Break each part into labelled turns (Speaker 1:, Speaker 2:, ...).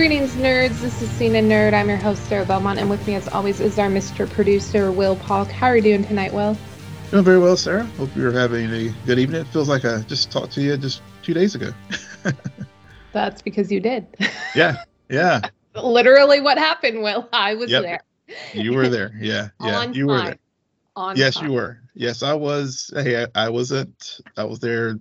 Speaker 1: Greetings, nerds. This is Cena Nerd. I'm your host, Sarah Belmont, and with me, as always, is our Mr. Producer, Will Polk. How are you doing tonight, Will?
Speaker 2: Doing very well, Sarah. Hope you're having a good evening. It feels like I just talked to you just two days ago.
Speaker 1: That's because you did.
Speaker 2: Yeah, yeah.
Speaker 1: Literally, what happened, Will? I was
Speaker 2: Yep.
Speaker 1: there.
Speaker 2: You were there. Yeah, yeah.
Speaker 1: On
Speaker 2: you were there.
Speaker 1: On
Speaker 2: Yes,
Speaker 1: time.
Speaker 2: you were. Yes, I was. Hey, I, I wasn't. I was there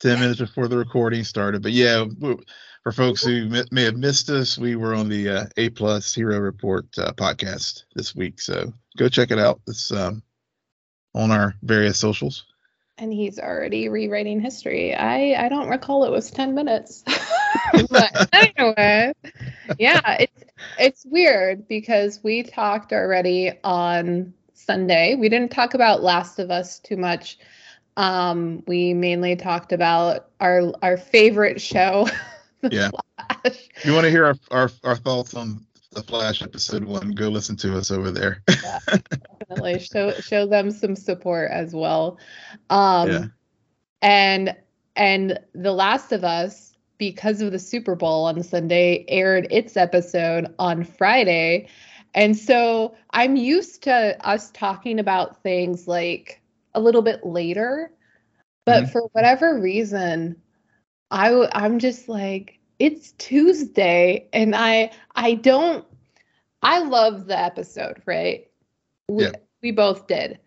Speaker 2: ten minutes before the recording started. But yeah, w- for folks who may have missed us, we were on the uh, A Plus Hero Report uh, podcast this week. So go check it out. It's um, on our various socials.
Speaker 1: And he's already rewriting history. I I don't recall it was ten minutes. but anyway, yeah, it's it's weird because we talked already on Sunday. We didn't talk about Last of Us too much. Um, we mainly talked about our our favorite show.
Speaker 2: Yeah.
Speaker 1: Flash.
Speaker 2: You want to hear our, our our thoughts on the Flash episode one, go listen to us over there.
Speaker 1: definitely show show them some support as well um
Speaker 2: Yeah.
Speaker 1: and and the last of us because of the super bowl on sunday aired its episode on friday and so i'm used to us talking about things like a little bit later but
Speaker 2: Mhm.
Speaker 1: for whatever reason i i'm just like it's tuesday and i i don't i love the episode right we,
Speaker 2: Yeah.
Speaker 1: we both did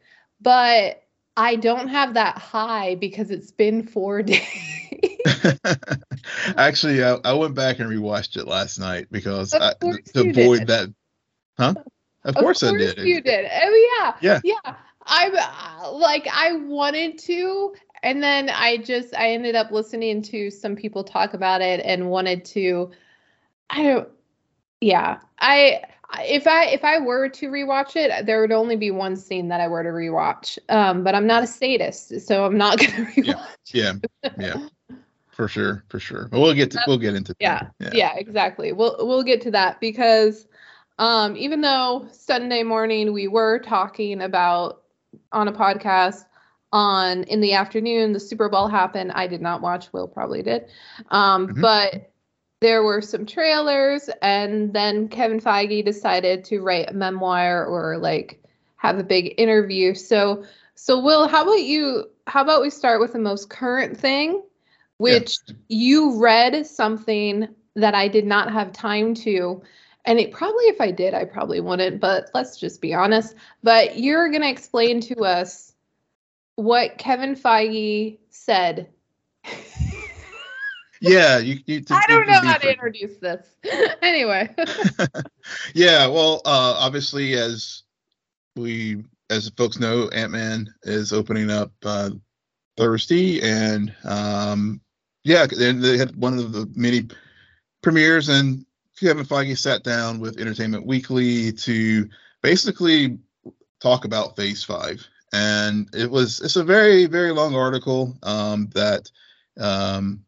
Speaker 1: but i don't have that high because it's been four days
Speaker 2: Actually, I, I went back and rewatched it last night because I, to avoid
Speaker 1: did.
Speaker 2: that. Huh? Of course, I did.
Speaker 1: you did oh yeah
Speaker 2: Yeah.
Speaker 1: yeah i'm uh, like i wanted to and then i just i ended up listening to some people talk about it and wanted to i don't yeah i if i if i were to rewatch it there would only be one scene that i were to rewatch um but i'm not a sadist so i'm not gonna rewatch
Speaker 2: Yeah, yeah, for sure, for sure. But we'll get to we'll get into
Speaker 1: yeah,
Speaker 2: that.
Speaker 1: yeah exactly we'll we'll get to that because um even though sunday morning we were talking about on a podcast on in the afternoon the super bowl happened i did not watch will probably did um
Speaker 2: Mhm.
Speaker 1: but there were some trailers and then kevin feige decided to write a memoir or like have a big interview so so will how about you how about we start with the most current thing which you read something that I did not have time to. And it probably, if I did, I probably wouldn't, but let's just be honest. But you're going to explain to us what Kevin Feige said.
Speaker 2: Yeah, you. you to-
Speaker 1: I don't know how to introduce this. anyway.
Speaker 2: yeah, well, uh, obviously, as we, as folks know, Ant Man is opening up uh, Thursday, and um, yeah, they had one of the many premieres, and Kevin Feige sat down with Entertainment Weekly to basically talk about Phase Five, and it was it's a very very long article um, that um,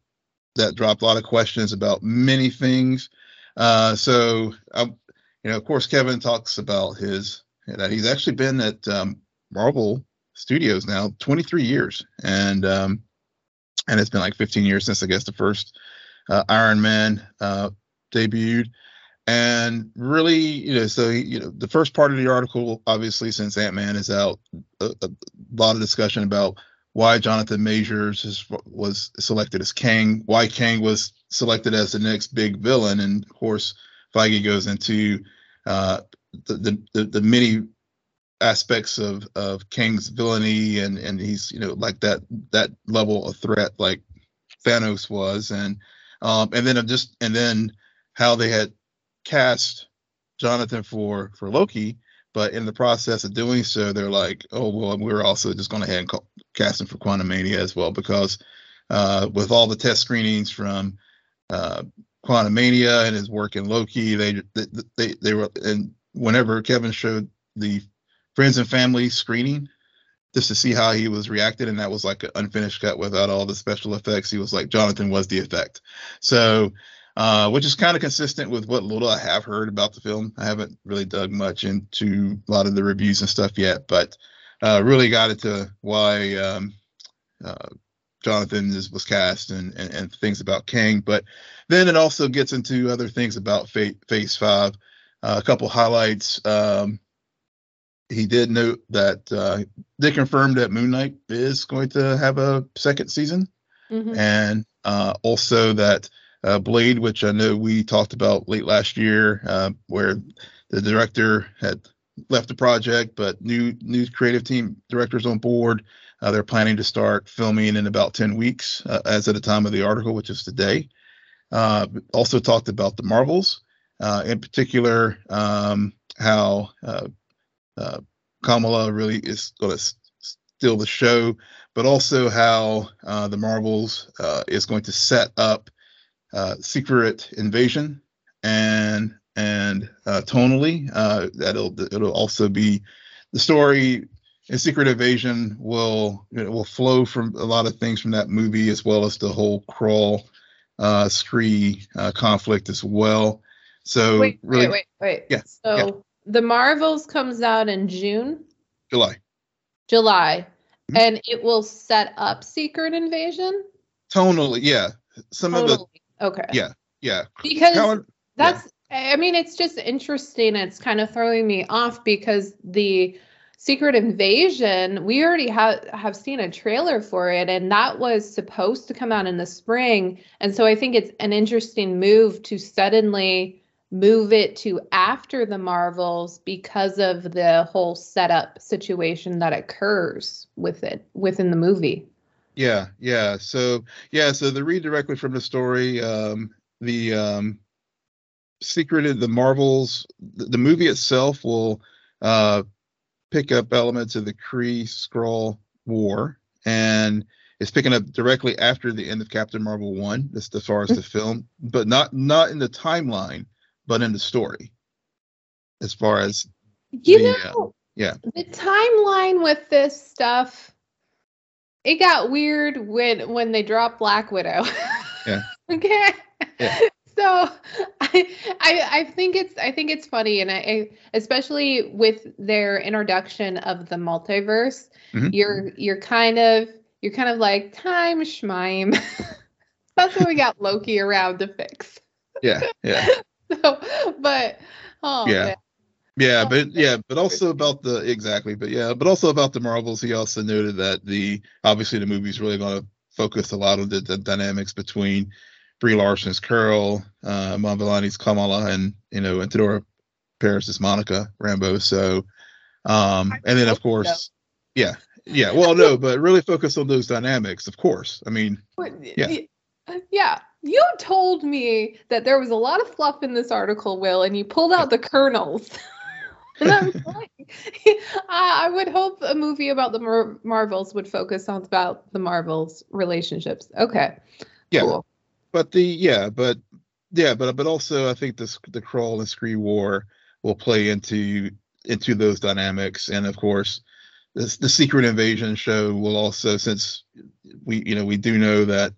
Speaker 2: that dropped a lot of questions about many things. Uh, so, um, you know, of course, Kevin talks about his that he's actually been at um, Marvel Studios now 23 years, and um, and it's been like 15 years since I guess the first uh, Iron Man uh, debuted. And really, you know, so you know, the first part of the article, obviously, since Ant Man is out, a, a lot of discussion about why Jonathan Majors is, was selected as Kang, why Kang was selected as the next big villain, and of course, Feige goes into uh, the, the the the many aspects of of Kang's villainy, and and he's you know like that that level of threat like Thanos was, and um and then just and then how they had cast Jonathan for for Loki, but in the process of doing so, they're like, oh well, we're also just going ahead and call, cast him for Quantumania as well because uh, with all the test screenings from uh, Quantumania and his work in Loki, they they they, they were and whenever Kevin showed the friends and family screening just to see how he was reacted and that was like an unfinished cut without all the special effects he was like jonathan was the effect. So uh, which is kind of consistent with what little i have heard about the film i haven't really dug much into a lot of the reviews and stuff yet but uh, really got into why um, uh, Jonathan is, was cast and, and, and things about King, but then it also gets into other things about Phase Five. Uh, a couple highlights. Um, he did note that uh, they confirmed that Moon Knight is going to have a second season, mm-hmm. and uh, also that uh, Blade, which I know we talked about late last year, uh, where the director had left the project, but new new creative team directors on board. Uh, they're planning to start filming in about 10 weeks, uh, as at the time of the article, which is today. Uh, also talked about the Marvels, uh, in particular, um, how uh, uh, Kamala really is going to steal the show, but also how the Marvels is going to set up Secret Invasion and and uh, tonally. Uh, that'll it'll also be the story. And Secret Invasion will you know, will flow from a lot of things from that movie as well as the whole Skrull uh, Kree uh, conflict as well. So
Speaker 1: wait,
Speaker 2: really,
Speaker 1: wait, wait, wait. Yeah. So yeah. the Marvels comes out in June.
Speaker 2: July.
Speaker 1: July, mm-hmm. and it will set up Secret Invasion.
Speaker 2: Tonally, yeah. Some of the
Speaker 1: okay.
Speaker 2: Yeah, yeah.
Speaker 1: Because that's I mean, it's just interesting. It's kind of throwing me off because the Secret Invasion, we already have have seen a trailer for it, and that was supposed to come out in the spring. And so I think it's an interesting move to suddenly move it to after the Marvels because of the whole setup situation that occurs with it within the movie.
Speaker 2: Yeah, yeah. So yeah, so the read directly from the story, um, the um, Secret of the Marvels, the, the movie itself will uh, pick up elements of the Kree Skrull War, and it's picking up directly after the end of Captain Marvel one. That's as far as the film, but not not in the timeline, but in the story. As far as
Speaker 1: you the, know, uh,
Speaker 2: yeah,
Speaker 1: the timeline with this stuff, it got weird when when they dropped Black Widow.
Speaker 2: Yeah.
Speaker 1: okay. Yeah so I, I I think it's I think it's funny and I, especially with their introduction of the multiverse, mm-hmm. you're you're kind of you're kind of like time schmime. That's what we got Loki around to fix.
Speaker 2: Yeah, yeah.
Speaker 1: so, but oh
Speaker 2: yeah. Man. Yeah, but yeah, but also about the exactly, but yeah, but also about the Marvels. He also noted that the obviously the movie's really going to focus a lot on the, the dynamics between Brie Larson's Carol, uh, Mon Kamala, and you know, and Theodora Parris Monica Rambeau. So, um, and then of course, yeah, yeah. Well, no, but really focus on those dynamics, of course. I mean, yeah,
Speaker 1: yeah. You told me that there was a lot of fluff in this article, Will, and you pulled out the kernels. I would hope a movie about the Mar- Marvels would focus on about the Marvels relationships. Okay.
Speaker 2: Yeah. Cool but the yeah, but yeah, but but also I think this the Skrull and Kree war will play into into those dynamics, and of course, this the Secret Invasion show will also since we you know we do know that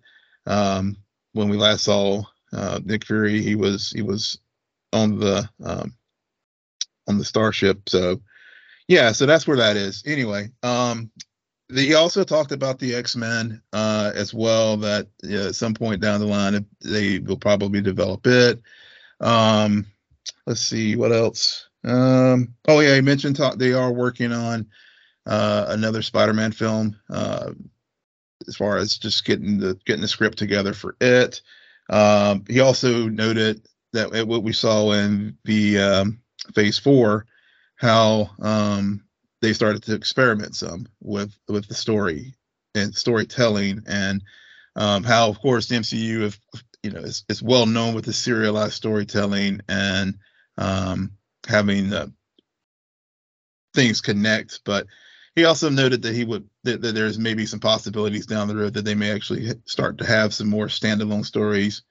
Speaker 2: um, when we last saw uh, Nick Fury, he was he was on the um, on the starship, so yeah, so that's where that is. Anyway, um, he also talked about the X Men uh, as well. That at some point down the line, they will probably develop it. Um, let's see what else. Um, oh yeah, he mentioned talk, they are working on uh, another Spider-Man film. Uh, as far as just getting the getting the script together for it. Um, he also noted that what we saw in the um, Phase Four, how um, they started to experiment some with with the story and storytelling and um, how of course the MCU have you know is, is well known with the serialized storytelling and um, having uh, things connect. But he also noted that he would that, that, there's maybe some possibilities down the road that they may actually start to have some more standalone stories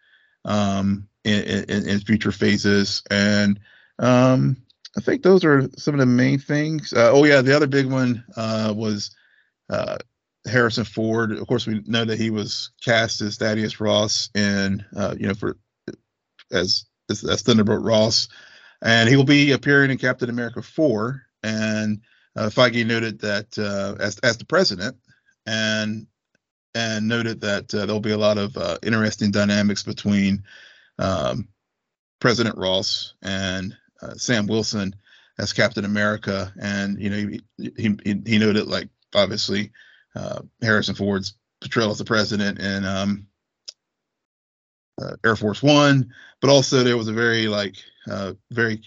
Speaker 2: um, in, in, in future phases. And um, I think those are some of the main things. Uh, oh yeah, the other big one uh, was uh, Harrison Ford. Of course, we know that he was cast as Thaddeus Ross and uh, you know for as, as as Thunderbolt Ross, and he will be appearing in Captain America four. And uh, Feige noted that uh, as as the president, and and noted that there'll be a lot of interesting dynamics between um, President Ross and uh, Sam Wilson as Captain America, and you know he he, he noted like obviously uh, Harrison Ford's portrayal as the president and um, uh, Air Force One, but also there was a very like uh, very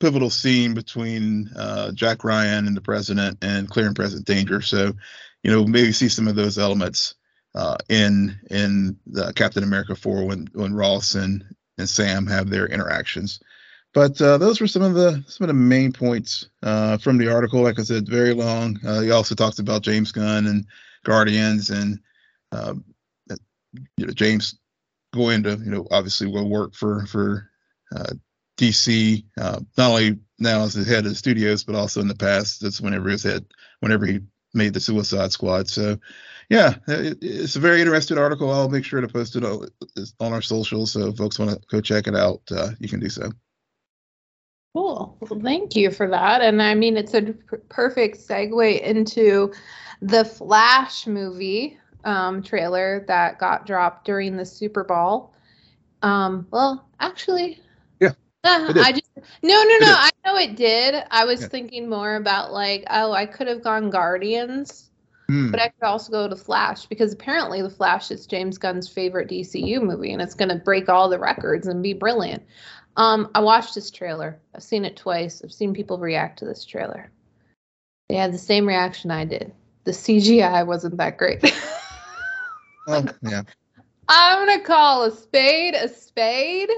Speaker 2: pivotal scene between uh, Jack Ryan and the president and Clear and Present Danger. So, you know, maybe see some of those elements uh, in in the Captain America 4 when when Ross and and Sam have their interactions. But uh, those were some of the some of the main points uh, from the article. Like I said, very long. Uh, he also talks about James Gunn and Guardians, and uh, you know James going to you know obviously will work for for uh, DC uh, not only now as the head of the studios, but also in the past. That's whenever he head, whenever he made the Suicide Squad. So yeah, it, it's a very interesting article. I'll make sure to post it on, our socials. So folks want to go check it out, uh, you can do so.
Speaker 1: Cool. Well, thank you for that. And I mean, it's a p- perfect segue into the Flash movie um, trailer that got dropped during the Super Bowl. Um, well, actually,
Speaker 2: yeah,
Speaker 1: uh, I just no, no, no. I know it did. I was yeah. thinking more about like, oh, I could have gone Guardians, mm. but I could also go to Flash because apparently the Flash is James Gunn's favorite DCU movie, and it's going to break all the records and be brilliant. Um, I watched this trailer. I've seen it twice. I've seen people react to this trailer. They had the same reaction I did. The CGI wasn't that great.
Speaker 2: oh, yeah.
Speaker 1: I'm gonna call a spade a spade.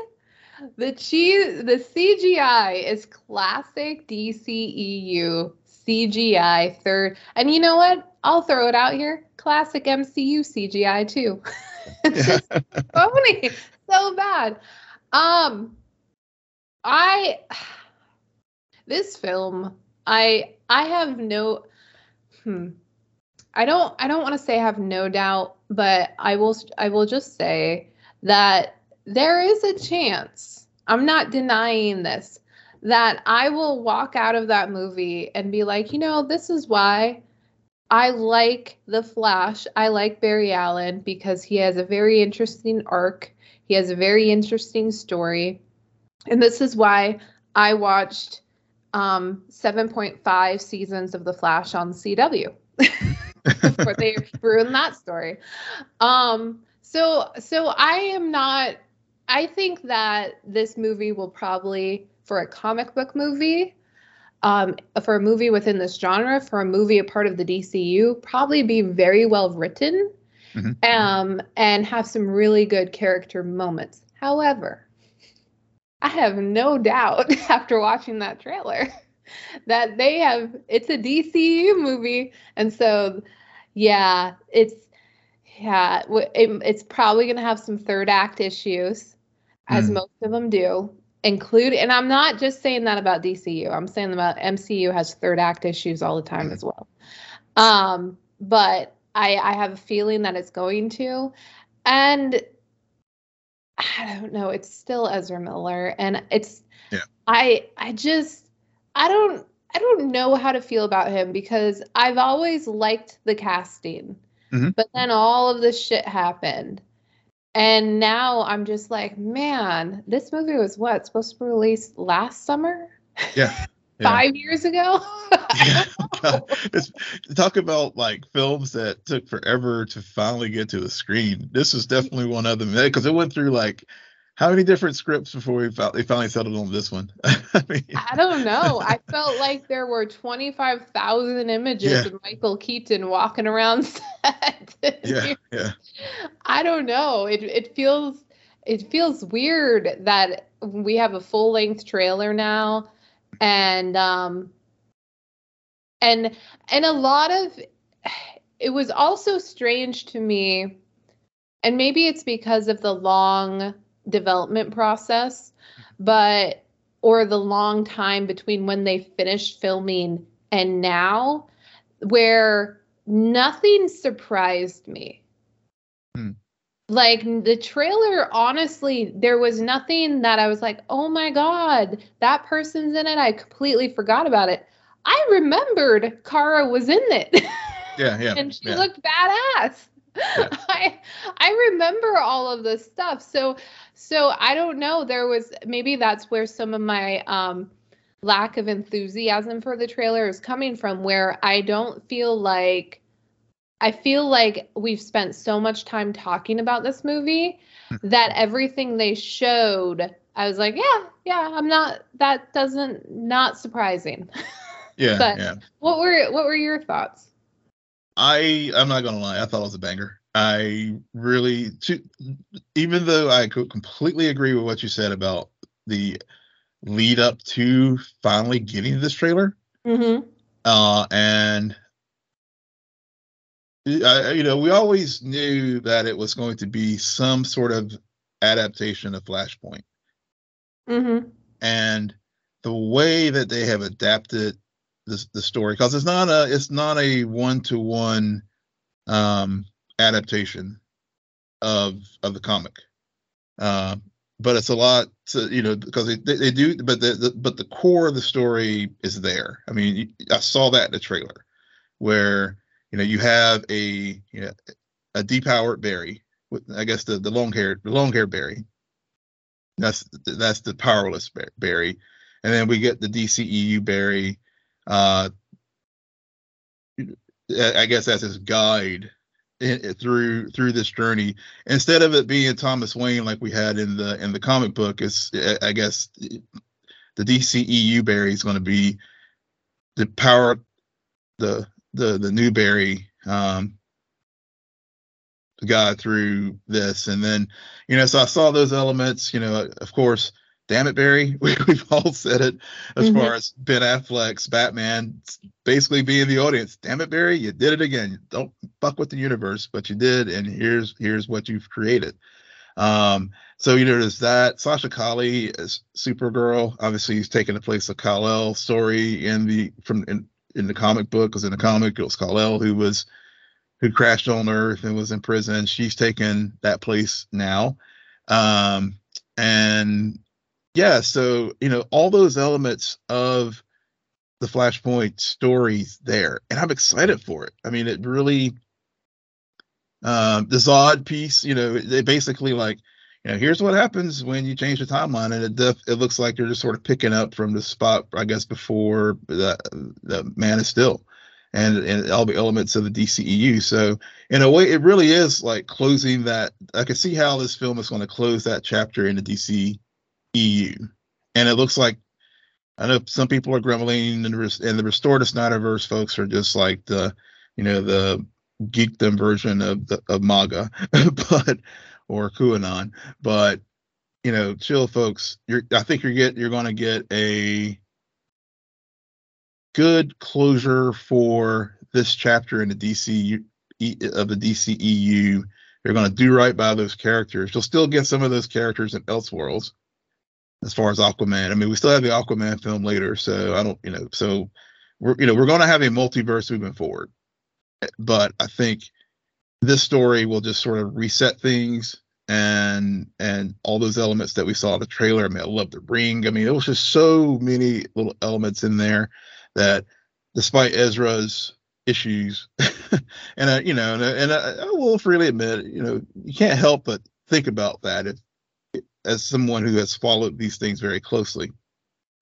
Speaker 1: The cheese, the CGI is classic DCEU CGI third. And you know what? I'll throw it out here. Classic MCU CGI too. it's just phony, so bad. Um, I this film I I have no hmm I don't I don't want to say I have no doubt, but I will I will just say that there is a chance. I'm not denying this that I will walk out of that movie and be like, you know, this is why I like The Flash. I like Barry Allen because he has a very interesting arc. He has a very interesting story. And this is why I watched um, 7.5 seasons of The Flash on CW before they ruined that story. Um, so, so I am not. I think that this movie will probably, for a comic book movie, um, for a movie within this genre, for a movie a part of the DCU, probably be very well written, mm-hmm. um, and have some really good character moments. However, I have no doubt after watching that trailer that they have it's a DCU movie and so yeah, it's yeah, it, it's probably going to have some third act issues as mm. most of them do. Include and I'm not just saying that about DCU. I'm saying about MCU has third act issues all the time mm. as well. Um, but I I have a feeling that it's going to and I don't know. It's still Ezra Miller, and it's
Speaker 2: yeah.
Speaker 1: I I just I don't I don't know how to feel about him because I've always liked the casting, mm-hmm. but then all of this shit happened, and now I'm just like, man, this movie was what supposed to be released last summer?
Speaker 2: Yeah.
Speaker 1: yeah. five years ago.
Speaker 2: yeah, talk about like films that took forever to finally get to the screen. This is definitely one of them eh, because it went through like how many different scripts before we they finally settled on this one?
Speaker 1: I, mean, I don't know. I felt like there were 25,000 images yeah. of Michael Keaton walking around set.
Speaker 2: yeah, yeah.
Speaker 1: I don't know. It it feels it feels weird that we have a full length trailer now and um and and a lot of it was also strange to me and maybe it's because of the long development process but or the long time between when they finished filming and now where nothing surprised me. Hmm like the trailer honestly there was nothing that i was like oh my god that person's in it i completely forgot about it i remembered kara was in it
Speaker 2: yeah yeah
Speaker 1: and she
Speaker 2: yeah.
Speaker 1: looked badass I I remember all of this stuff. So so I don't know. There was maybe that's where some of my um lack of enthusiasm for the trailer is coming from where I don't feel like I feel like we've spent so much time talking about this movie hmm. that everything they showed I was like, yeah, yeah, I'm not that doesn't not surprising.
Speaker 2: Yeah. but yeah.
Speaker 1: what were what were your thoughts?
Speaker 2: I I'm not gonna lie, I thought it was a banger. I really, to, even though I completely agree with what you said about the lead up to finally getting this trailer.
Speaker 1: Mm-hmm.
Speaker 2: Uh, and I, you know, we always knew that it was going to be some sort of adaptation of Flashpoint.
Speaker 1: Mm-hmm.
Speaker 2: And the way that they have adapted the the story, because it's not a it's not a one to one adaptation of of the comic. Um, but it's a lot to you know because they, they, they do but the, the, but the core of the story is there i mean i saw that in the trailer where you know you have a you know a depowered barry i guess the the long hair the long hair barry that's that's the powerless barry and then we get the dceu barry uh i guess that's his guide in, through through this journey. Instead of it being Thomas Wayne like we had in the in the comic book it's I guess the DCEU Barry is going to be the power the the the new Barry um guy through this and then you know so I saw those elements you know of course damn it, Barry. We, have all said it as mm-hmm. far as Ben Affleck's Batman basically being the audience. Damn it, Barry, you did it again. Don't fuck with the universe, but you did, and here's here's what you've created. Um, so you know, there's that. Sasha Calle is Supergirl. Obviously, he's taking the place of Kal-El story in the from in, in the comic book, because in the comic it was Kal-El who was who crashed on Earth and was in prison. She's taken that place now. Um, and yeah, so you know all those elements of the Flashpoint stories there, and I'm excited for it. I mean, it really um, the Zod piece, you know, they basically like, you know, here's what happens when you change the timeline, and it def- it looks like they're just sort of picking up from the spot, I guess, before the the Man of Steel, and and all the elements of the DCEU. So in a way, it really is like closing that. I can see how this film is going to close that chapter in the DC EU. And it looks like I know some people are grumbling, and, and the Restore the Snyderverse folks are just like the, you know, the geekdom version of the of MAGA, but or QAnon. But you know, chill, folks. You're I think you're get you're going to get a good closure for this chapter in the DC of the DCEU. They're going to do right by those characters. You'll still get some of those characters in Elseworlds as far as Aquaman. I mean, we still have the Aquaman film later, so I don't, you know, so we're, you know, we're going to have a multiverse moving forward. But I think this story will just sort of reset things and and all those elements that we saw in the trailer. I mean, I love the ring. I mean, it was just so many little elements in there that, despite Ezra's issues, and I, you know, and, and I, I will freely admit, you know, you can't help but think about that if as someone who has followed these things very closely.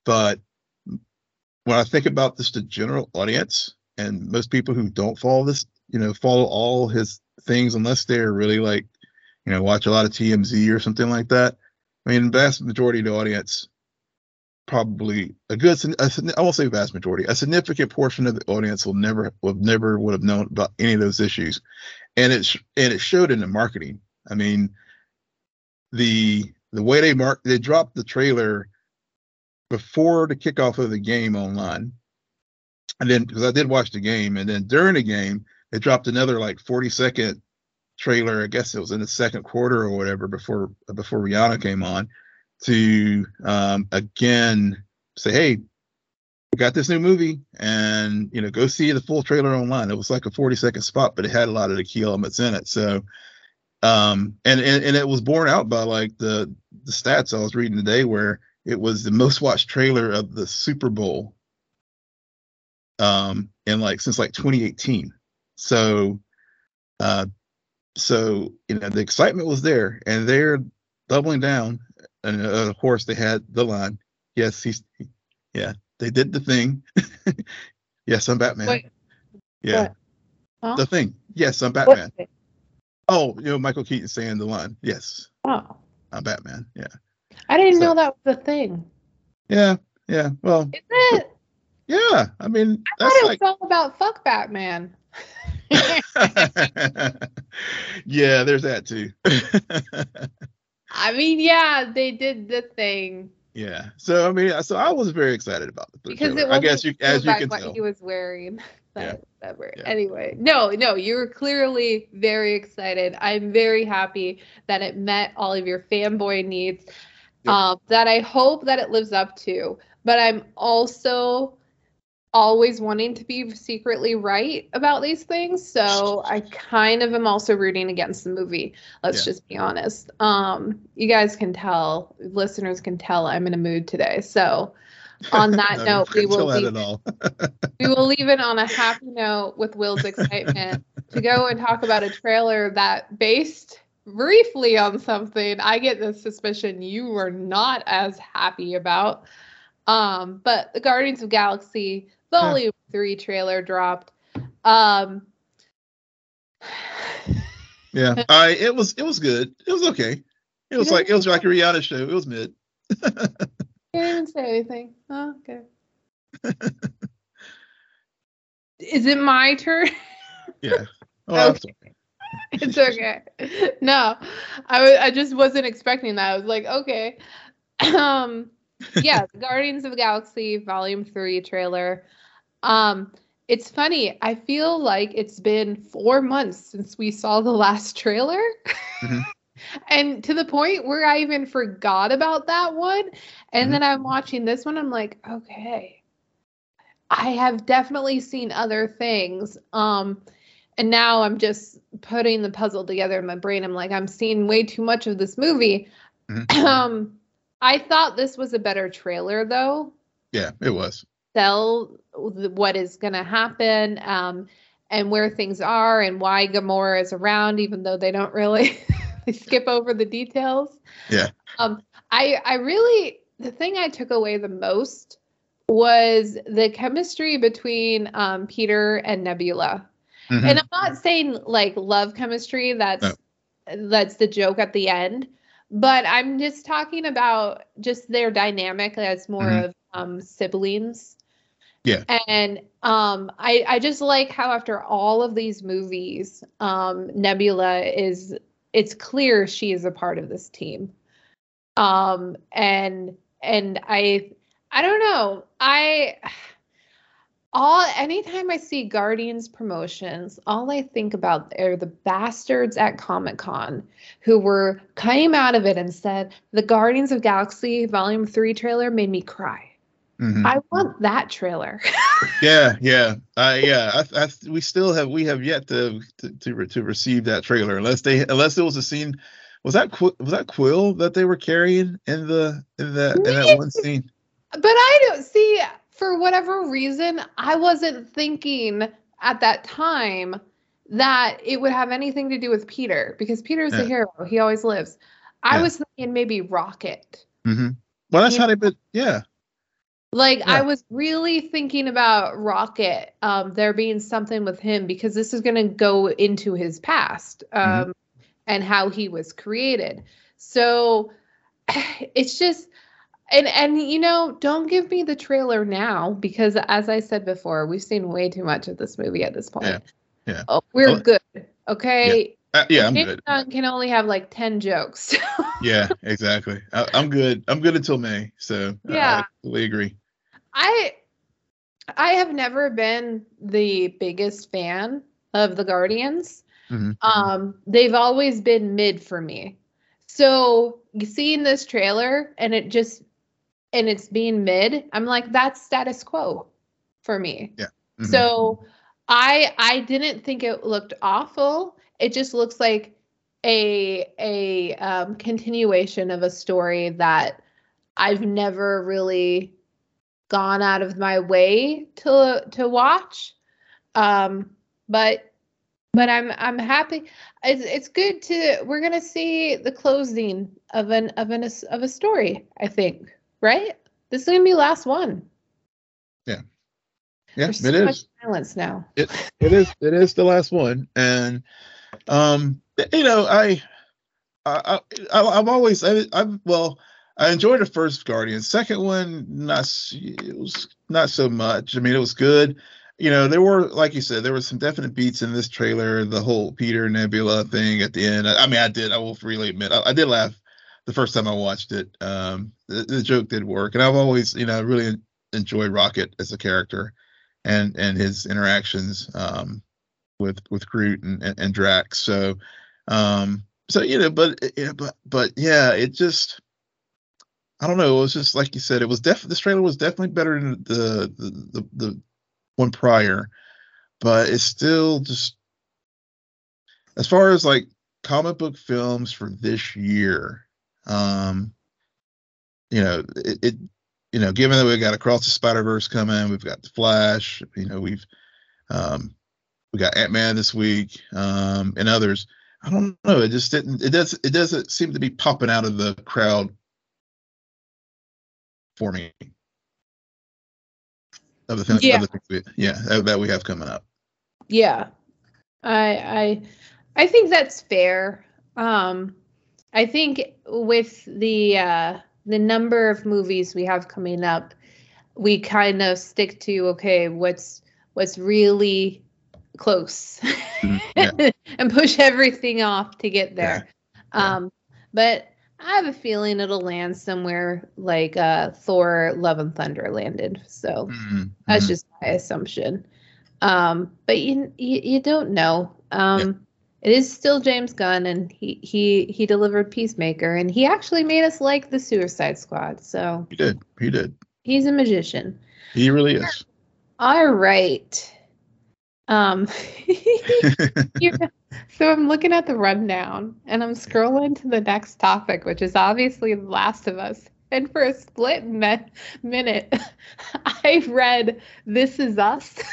Speaker 2: But when I think about this, the general audience and most people who don't follow this, you know, follow all his things unless they're really like, you know, watch a lot of TMZ or something like that. I mean, vast majority of the audience, probably a good, I won't say vast majority, a significant portion of the audience will never, will never would have known about any of those issues, and it's and it showed in the marketing. I mean, the the way they mark they dropped the trailer before the kickoff of the game online and then because i did watch the game and then during the game they dropped another like 40 second trailer i guess it was in the second quarter or whatever before before rihanna came on to um, again say hey we got this new movie and you know go see the full trailer online it was like a 40 second spot but it had a lot of the key elements in it so um, and, and and it was borne out by like the the stats I was reading today, where it was the most watched trailer of the Super Bowl, um, in like since like 2018. So, uh, so you know the excitement was there, and they're doubling down. And uh, of course, they had the line. Yes, he's. Yeah, they did the thing. yes, I'm Batman.
Speaker 1: Wait,
Speaker 2: yeah.
Speaker 1: Huh?
Speaker 2: the thing. Yes, I'm Batman. Oh, you know Michael Keaton saying the line. Yes,
Speaker 1: Oh,
Speaker 2: I'm Batman. Yeah,
Speaker 1: I didn't
Speaker 2: So-
Speaker 1: know that was a thing.
Speaker 2: yeah, yeah. Well,
Speaker 1: Is it?
Speaker 2: yeah. I mean,
Speaker 1: I thought it
Speaker 2: like.
Speaker 1: was all about fuck Batman.
Speaker 2: yeah, there's that too.
Speaker 1: I mean, yeah, they did the thing
Speaker 2: yeah. So I mean, so I was very excited about the
Speaker 1: because it
Speaker 2: I guess you, as you can
Speaker 1: what
Speaker 2: tell.
Speaker 1: he was wearing.
Speaker 2: Yeah.
Speaker 1: But whatever.
Speaker 2: Yeah.
Speaker 1: Anyway, no, no, you were clearly very excited. I'm very happy that it met all of your fanboy needs.
Speaker 2: Yep.
Speaker 1: Um, that I hope that it lives up to. But I'm also always wanting to be secretly right about these things. So I kind of am also rooting against the movie. Let's
Speaker 2: Yeah.
Speaker 1: just be honest. Um, you guys can tell, listeners can tell I'm in a mood today. So on that
Speaker 2: No,
Speaker 1: note, we will leave
Speaker 2: all.
Speaker 1: we will leave it on a happy note with Will's excitement to go and talk about a trailer that based briefly on something I get the suspicion you were not as happy about. Um, but the Guardians of Galaxy Volume 3 trailer dropped. Um
Speaker 2: yeah, I it was it was good. It was okay. It was like it was like a Rihanna show. It was mid.
Speaker 1: Can't even say anything. Oh, okay. Is it my turn?
Speaker 2: Yeah. Oh, I'm
Speaker 1: it's okay. No, I wa- I just wasn't expecting that. I was like, okay. Um, yeah, Guardians of the Galaxy Volume Three trailer. Um, it's funny. I feel like it's been four months since we saw the last trailer.
Speaker 2: Mhm.
Speaker 1: And to the point where I even forgot about that one. And
Speaker 2: Mhm.
Speaker 1: then I'm watching this one. I'm like, okay. I have definitely seen other things. Um, and now I'm just putting the puzzle together in my brain. I'm like, I'm seeing way too much of this movie.
Speaker 2: Mhm.
Speaker 1: Um, I thought this was a better trailer though.
Speaker 2: Yeah, it was.
Speaker 1: Sell what is going to happen, um, and where things are, and why Gamora is around, even though they don't really they skip over the details.
Speaker 2: Yeah.
Speaker 1: Um, I I really the thing I took away the most was the chemistry between um, Peter and Nebula.
Speaker 2: Mhm.
Speaker 1: And I'm not saying like love chemistry, that's that's the joke at the end, but I'm just talking about just their dynamic as more
Speaker 2: Mhm.
Speaker 1: of um siblings.
Speaker 2: Yeah.
Speaker 1: And um I I just like how after all of these movies, um Nebula is it's clear she is a part of this team. Um and and I I don't know. I all anytime I see Guardians promotions, all I think about are the bastards at Comic Con who were came out of it and said the Guardians of Galaxy Volume Three trailer made me cry.
Speaker 2: Mhm.
Speaker 1: I want that trailer.
Speaker 2: Yeah, yeah, uh, yeah. I, I, we still have we have yet to, to to re- to receive that trailer unless they unless it was a scene. Was that Qu- was that Quill that they were carrying in the in that in that one scene?
Speaker 1: but I don't see for whatever reason I wasn't thinking at that time that it would have anything to do with Peter because Peter's
Speaker 2: Yeah.
Speaker 1: the hero. He always lives. I
Speaker 2: Yeah.
Speaker 1: was thinking maybe Rocket.
Speaker 2: Mm-hmm. Well, that's
Speaker 1: You
Speaker 2: how they. But yeah,
Speaker 1: Like
Speaker 2: Yeah.
Speaker 1: I was really thinking about Rocket, um, there being something with him because this is going to go into his past um,
Speaker 2: Mhm.
Speaker 1: and how he was created. So it's just, and and you know, don't give me the trailer now because as I said before, we've seen way too much of this movie at this point.
Speaker 2: Yeah. Yeah.
Speaker 1: Oh, we're
Speaker 2: Well,
Speaker 1: good. Okay. Yeah.
Speaker 2: uh, yeah, I'm
Speaker 1: James
Speaker 2: good.
Speaker 1: Can only have like ten jokes.
Speaker 2: Yeah, exactly. I, I'm good. I'm good until May. So
Speaker 1: Yeah.
Speaker 2: I totally agree.
Speaker 1: I I have never been the biggest fan of the Guardians.
Speaker 2: Mhm.
Speaker 1: Um, they've always been mid for me. So seeing this trailer and it just and it's being mid, I'm like, that's status quo for me.
Speaker 2: Mhm.
Speaker 1: So I I didn't think it looked awful. It just looks like a a um, continuation of a story that I've never really gone out of my way to to watch. Um, but but I'm I'm happy. It's it's good to we're gonna see the closing of an of an of a story. I think right. This is gonna be last one.
Speaker 2: Yeah, yeah,
Speaker 1: There's
Speaker 2: it
Speaker 1: so
Speaker 2: is.
Speaker 1: silence now.
Speaker 2: It it is it is the last one, and um, you know, I, I, I I've always I, I've well, I enjoyed the first Guardian. Second one, not it was not so much. I mean, it was good. You know, there were like you said, there were some definite beats in this trailer. The whole Peter Nebula thing at the end. I, I mean, I did. I will freely admit, I, I did laugh the first time I watched it. Um, the, the joke did work, and I've always, you know, really enjoyed Rocket as a character and and his interactions um, with with Groot and, and, and Drax. So um, so you know, but yeah, but but yeah, it just I don't know. It was just like you said. It was definitely this trailer was definitely better than the the the, the one prior, but it's still just as far as like comic book films for this year. Um, you know, it, it you know, given that we've got Across the Spider Verse coming, we've got the Flash, you know, we've um, we got Ant Man this week, um, and others. I don't know. It just didn't. It does. It doesn't seem to be popping out of the crowd for me. Of the, thing,
Speaker 1: Yeah.
Speaker 2: of the things we, yeah, that, that we have coming up.
Speaker 1: Yeah. I I I think that's fair. Um I think with the uh the number of movies we have coming up, we kind of stick to okay, what's what's really close
Speaker 2: Mhm, yeah.
Speaker 1: and push everything off to get there.
Speaker 2: yeah.
Speaker 1: Um but I have a feeling it'll land somewhere like uh Thor Love and Thunder landed. So
Speaker 2: Mhm,
Speaker 1: that's
Speaker 2: mhm.
Speaker 1: just my assumption. Um, but you, you you don't know. Um, It is still James Gunn, and he he he delivered Peacemaker, and he actually made us like the Suicide Squad. So
Speaker 2: he did. He did.
Speaker 1: he's a magician.
Speaker 2: He really is.
Speaker 1: All right. Um, you're- so I'm looking at the rundown, and I'm scrolling to the next topic, which is obviously The Last of Us. And for a split mi- minute, I read "This Is Us."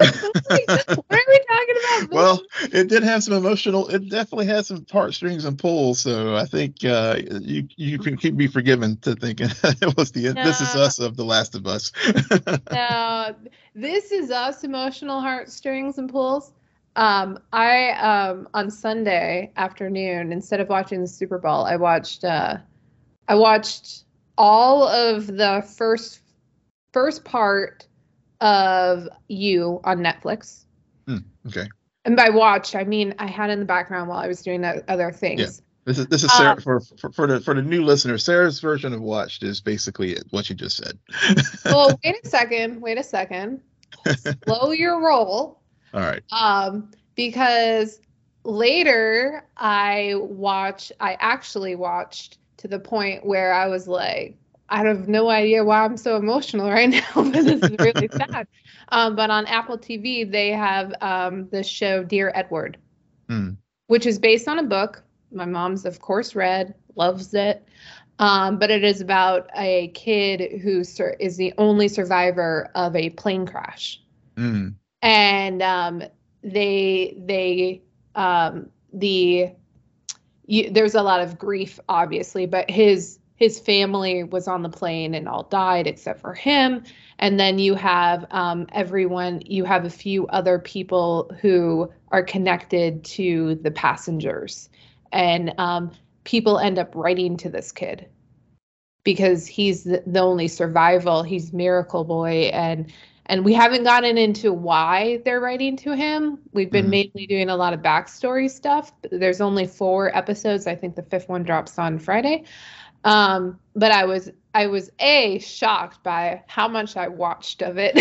Speaker 1: Like, what are we talking about?
Speaker 2: well, it did have some emotional. It definitely had some heartstrings and pulls. So I think uh, you you can keep me forgiven to thinking it was the this is us of The Last of Us.
Speaker 1: no, this is us emotional heartstrings and pulls. Um, I um on Sunday afternoon, instead of watching the Super Bowl, I watched uh I watched all of the first first part of you on Netflix.
Speaker 2: okay,
Speaker 1: And by watched, I mean I had in the background while I was doing other things. Yeah.
Speaker 2: this is this is Sarah
Speaker 1: Um,
Speaker 2: for, for for the for the new listener. Sarah's version of watched is basically what you just said.
Speaker 1: well, wait a second, wait a second. Slow your roll.
Speaker 2: All right.
Speaker 1: um, because later I watch I actually watched to the point where I was like, I have no idea why I'm so emotional right now, but this is really sad. Um, but on Apple TV, they have um, this show, Dear Edward,
Speaker 2: Hmm.
Speaker 1: which is based on a book. My mom's, of course, read, loves it. Um, but it is about a kid who sur- is the only survivor of a plane crash
Speaker 2: Mm.
Speaker 1: And um, they they um, the you, there's a lot of grief obviously but his his family was on the plane and all died except for him. And then you have um, everyone you have a few other people who are connected to the passengers. And um, people end up writing to this kid because he's the, the only survival he's miracle boy and and we haven't gotten into why they're writing to him. We've been
Speaker 2: Mhm.
Speaker 1: mainly doing a lot of backstory stuff. There's only four episodes. I think the fifth one drops on Friday. Um, but I was I was a shocked by how much I watched of it,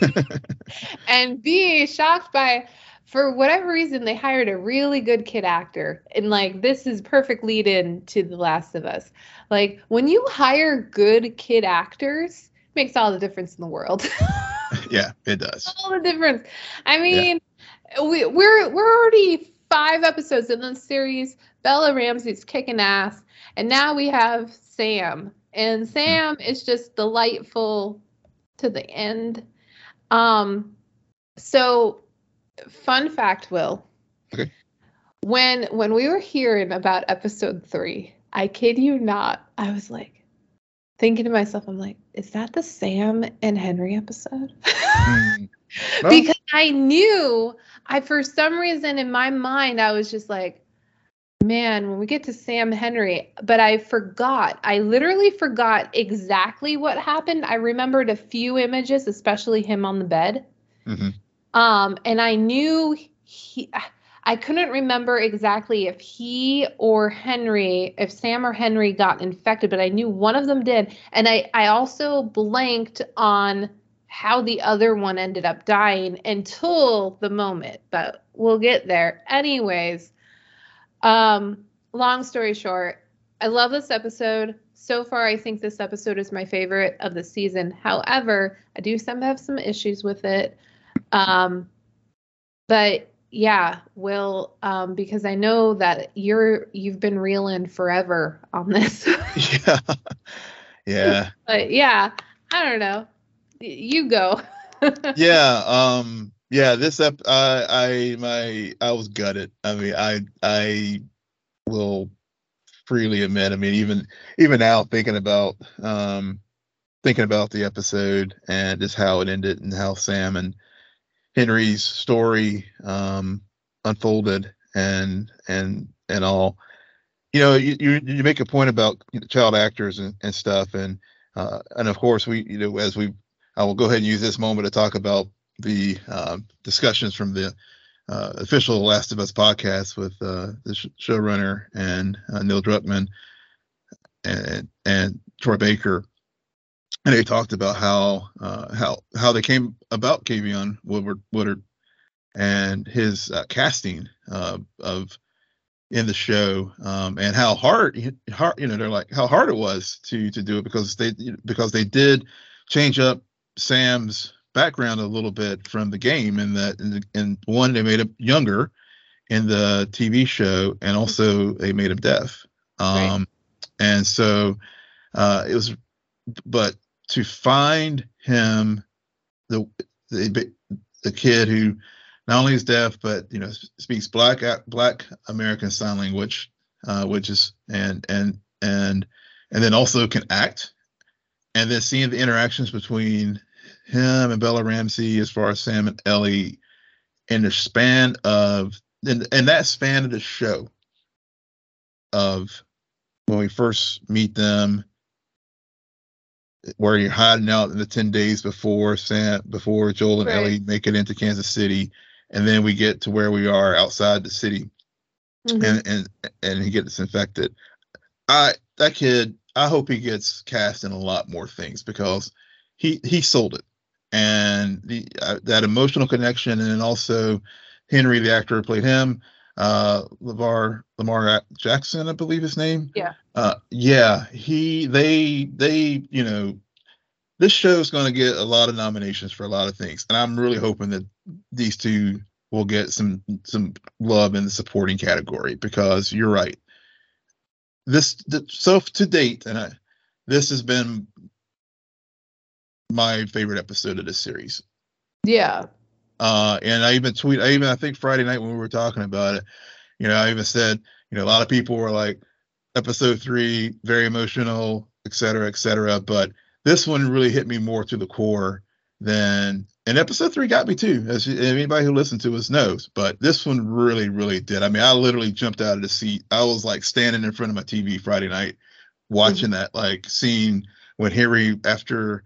Speaker 1: and b shocked by for whatever reason they hired a really good kid actor and like this is perfect lead in to the last of us like when you hire good kid actors makes all the difference in the world
Speaker 2: yeah, it does.
Speaker 1: all the difference. I mean, we, we're we're already five episodes in the series. Bella Ramsey's kicking ass, and now we have Sam, and Sam is just delightful to the end. Um, so Fun fact, Will.
Speaker 2: Okay.
Speaker 1: When when we were hearing about episode three, I kid you not, I was like thinking to myself, I'm like, is that the Sam and Henry episode?
Speaker 2: Mm. Well-
Speaker 1: because I knew I for some reason in my mind I was just like, man, when we get to Sam Henry, but I forgot. I literally forgot exactly what happened. I remembered a few images, especially him on the bed.
Speaker 2: Mhm.
Speaker 1: Um, and I knew he I couldn't remember exactly if he or Henry, if Sam or Henry got infected, but I knew one of them did. And I, I also blanked on how the other one ended up dying until the moment, but we'll get there. Anyways, um, long story short, I love this episode. So far, I think this episode is my favorite of the season. However, I do some have some issues with it. Um, but yeah, Will, um, because I know that you're you've been reeling forever on this.
Speaker 2: yeah. Yeah.
Speaker 1: but yeah, I don't know. You go.
Speaker 2: yeah um yeah this ep i i my i was gutted i mean i i will freely admit i mean even even now thinking about um thinking about the episode and just how it ended and how sam and henry's story um unfolded and and and all. You know you you, you make a point about child actors and, and stuff and uh and of course we you know as we I will go ahead and use this moment to talk about the uh, discussions from the uh, official Last of Us podcast with uh, the sh- showrunner and uh, Neil Druckmann and and Troy Baker, and they talked about how uh, how how they came about Keivonn Woodward Woodard and his uh, casting uh, of in the show um, and how hard hard you know they're like how hard it was to to do it because they because they did change up Sam's background a little bit from the game in that in one they made him younger in the TV show and also they made him deaf. Um
Speaker 1: Right.
Speaker 2: and so uh it was but to find him the the the kid who not only is deaf but you know speaks black black American sign language uh which is and and and and then also can act. And then seeing the interactions between him and Bella Ramsey as far as Sam and Ellie in the span of in, in that span of the show of when we first meet them where you're hiding out in the 10 days before Sam before Joel and
Speaker 1: Right.
Speaker 2: Ellie make it into Kansas City and then we get to where we are outside the city
Speaker 1: Mhm.
Speaker 2: and and and he gets infected. I that kid, I hope he gets cast in a lot more things because he he sold it, and the uh, that emotional connection, and then also Henry, the actor who played him, uh, Lavar Lamar Jackson, I believe his name.
Speaker 1: Yeah.
Speaker 2: Uh, yeah, he they they you know. This show is going to get a lot of nominations for a lot of things, and I'm really hoping that these two will get some some love in the supporting category because you're right. This th- so to date, and I, this has been my favorite episode of this series.
Speaker 1: yeah.
Speaker 2: Uh, and I even tweet, I even I think Friday night when we were talking about it, you know, I even said, you know, a lot of people were like, episode three, very emotional, et cetera, et cetera. But this one really hit me more to the core than and episode three got me too, as anybody who listened to us knows. But this one really, really did. I mean, I literally jumped out of the seat. I was like standing in front of my TV Friday night, watching that like scene when Harry after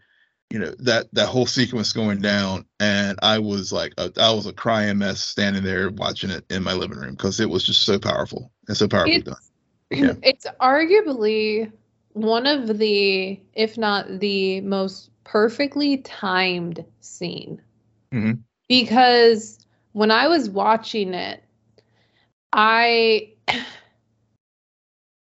Speaker 2: you know that that whole sequence going down, and I was like, a, I was a crying mess standing there watching it in my living room because it was just so powerful and so powerfully
Speaker 1: It's-
Speaker 2: done. Yeah.
Speaker 1: It's arguably one of the, if not the most perfectly timed scene.
Speaker 2: Mhm.
Speaker 1: Because when I was watching it, I,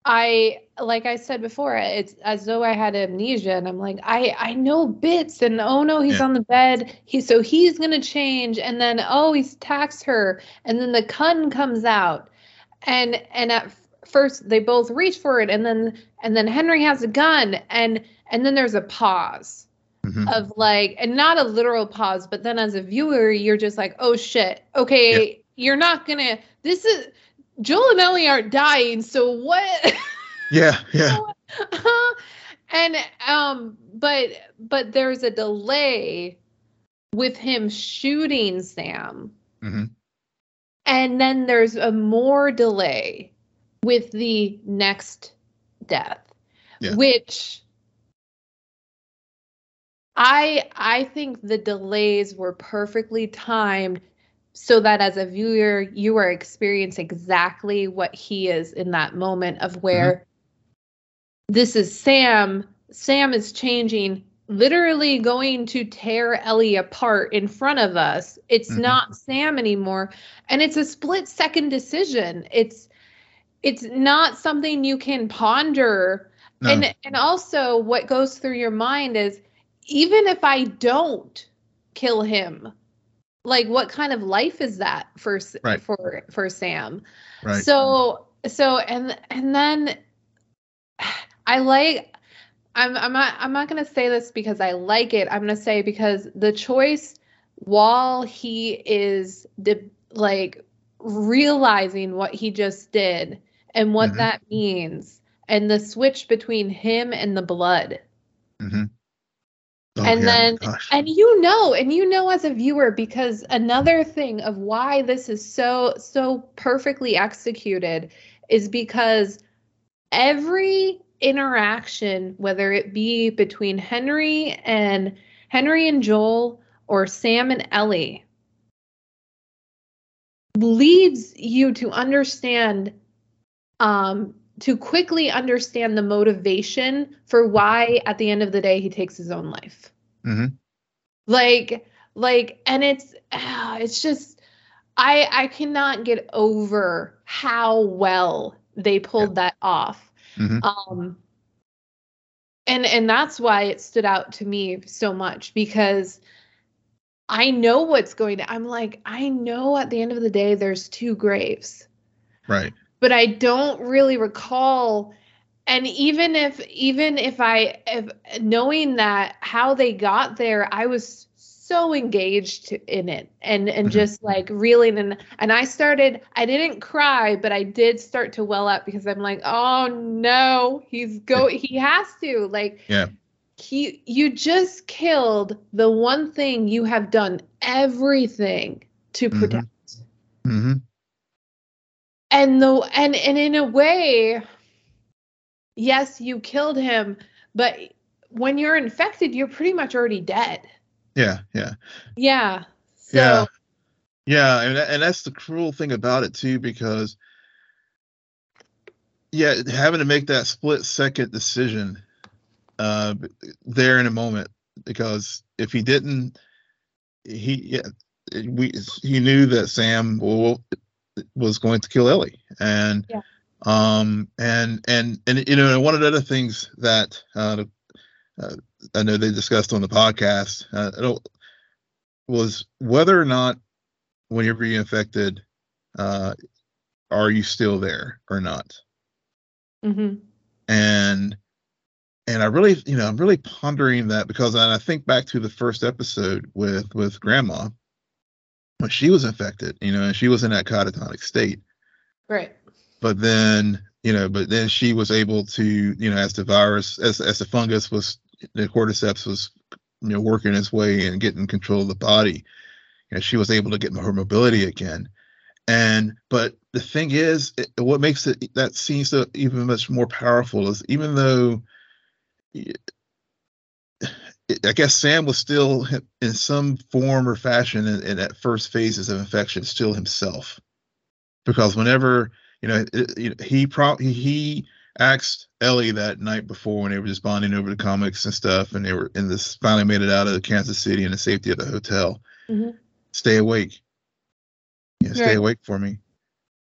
Speaker 1: I, like I said before, it's as though I had amnesia, and I'm like, I, I know bits, and oh no, he's
Speaker 2: Yeah.
Speaker 1: on the bed. He, so he's gonna change, and then oh, he's attacks her, and then the cun comes out, and and at first they both reach for it and then and then henry has a gun and and then there's a pause
Speaker 2: Mhm.
Speaker 1: of like and not a literal pause but then as a viewer you're just like oh shit okay you're not gonna this is joel and ellie aren't dying so what
Speaker 2: Yeah, yeah.
Speaker 1: and um but but there's a delay with him shooting sam
Speaker 2: hmm
Speaker 1: and then there's a more delay with the next death
Speaker 2: Yeah.
Speaker 1: which i i think the delays were perfectly timed so that as a viewer you are experiencing exactly what he is in that moment of where this is sam. Sam is changing literally going to tear ellie apart in front of us. It's
Speaker 2: Mhm.
Speaker 1: not sam anymore. And it's a split second decision. It's it's not something you can ponder.
Speaker 2: No.
Speaker 1: and and also what goes through your mind is even if i don't kill him like what kind of life is that for
Speaker 2: Right.
Speaker 1: for for sam
Speaker 2: right.
Speaker 1: so so and and then I like I'm I'm not I'm not gonna say this because I like it. I'm gonna say because the choice while he is de- like realizing what he just did and what
Speaker 2: Mhm.
Speaker 1: that means and the switch between him and the blood
Speaker 2: hmm Oh,
Speaker 1: and then
Speaker 2: gosh.
Speaker 1: and you know and you know as a viewer because another thing of why this is so so perfectly executed is because every interaction whether it be between henry and henry and joel or sam and ellie leads you to understand um to quickly understand the motivation for why at the end of the day he takes his own life
Speaker 2: Mhm.
Speaker 1: like like and it's ah, it's just i i cannot get over how well they pulled that off
Speaker 2: Mhm.
Speaker 1: um and and that's why it stood out to me so much because i know what's going to i'm like i know at the end of the day there's two graves
Speaker 2: right.
Speaker 1: But I don't really recall. And even if even if I if knowing that how they got there, I was so engaged in it and and
Speaker 2: Mhm.
Speaker 1: just like reeling and and I started I didn't cry, but I did start to well up because I'm like, oh no, he's go he has to like
Speaker 2: Yeah.
Speaker 1: he you just killed the one thing you have done everything to
Speaker 2: Mhm.
Speaker 1: protect
Speaker 2: hmm
Speaker 1: and the and and in a way yes you killed him but when you're infected you're pretty much already dead
Speaker 2: Yeah, yeah.
Speaker 1: yeah so
Speaker 2: Yeah. Yeah, and and that's the cruel thing about it too, because yeah, having to make that split second decision uh there in a moment, because if he didn't, he yeah, we he knew that Sam well, was going to kill Ellie, and
Speaker 1: Yeah.
Speaker 2: um and and and you know one of the other things that uh, uh I know they discussed on the podcast uh, was whether or not when you're being infected, uh, are you still there or not?
Speaker 1: Mm-hmm.
Speaker 2: And and I really, you know, I'm really pondering that because I think back to the first episode with with Grandma when she was infected, you know, and she was in that catatonic state.
Speaker 1: right
Speaker 2: But then, you know, but then she was able to, you know, as the virus, as as the fungus was, the cordyceps was, you know, working its way and getting control of the body, you know, she was able to get her mobility again. And but the thing is, it, what makes it that scene so even much more powerful is even though, I guess Sam was still in some form or fashion in, in that first phases of infection still himself, because whenever you know, it, he pro he, asked Ellie that night before when they were just bonding over the comics and stuff, and they were and this finally made it out of Kansas City in the safety of the hotel.
Speaker 1: Mhm.
Speaker 2: Stay awake. You know, stay
Speaker 1: Right.
Speaker 2: awake for me.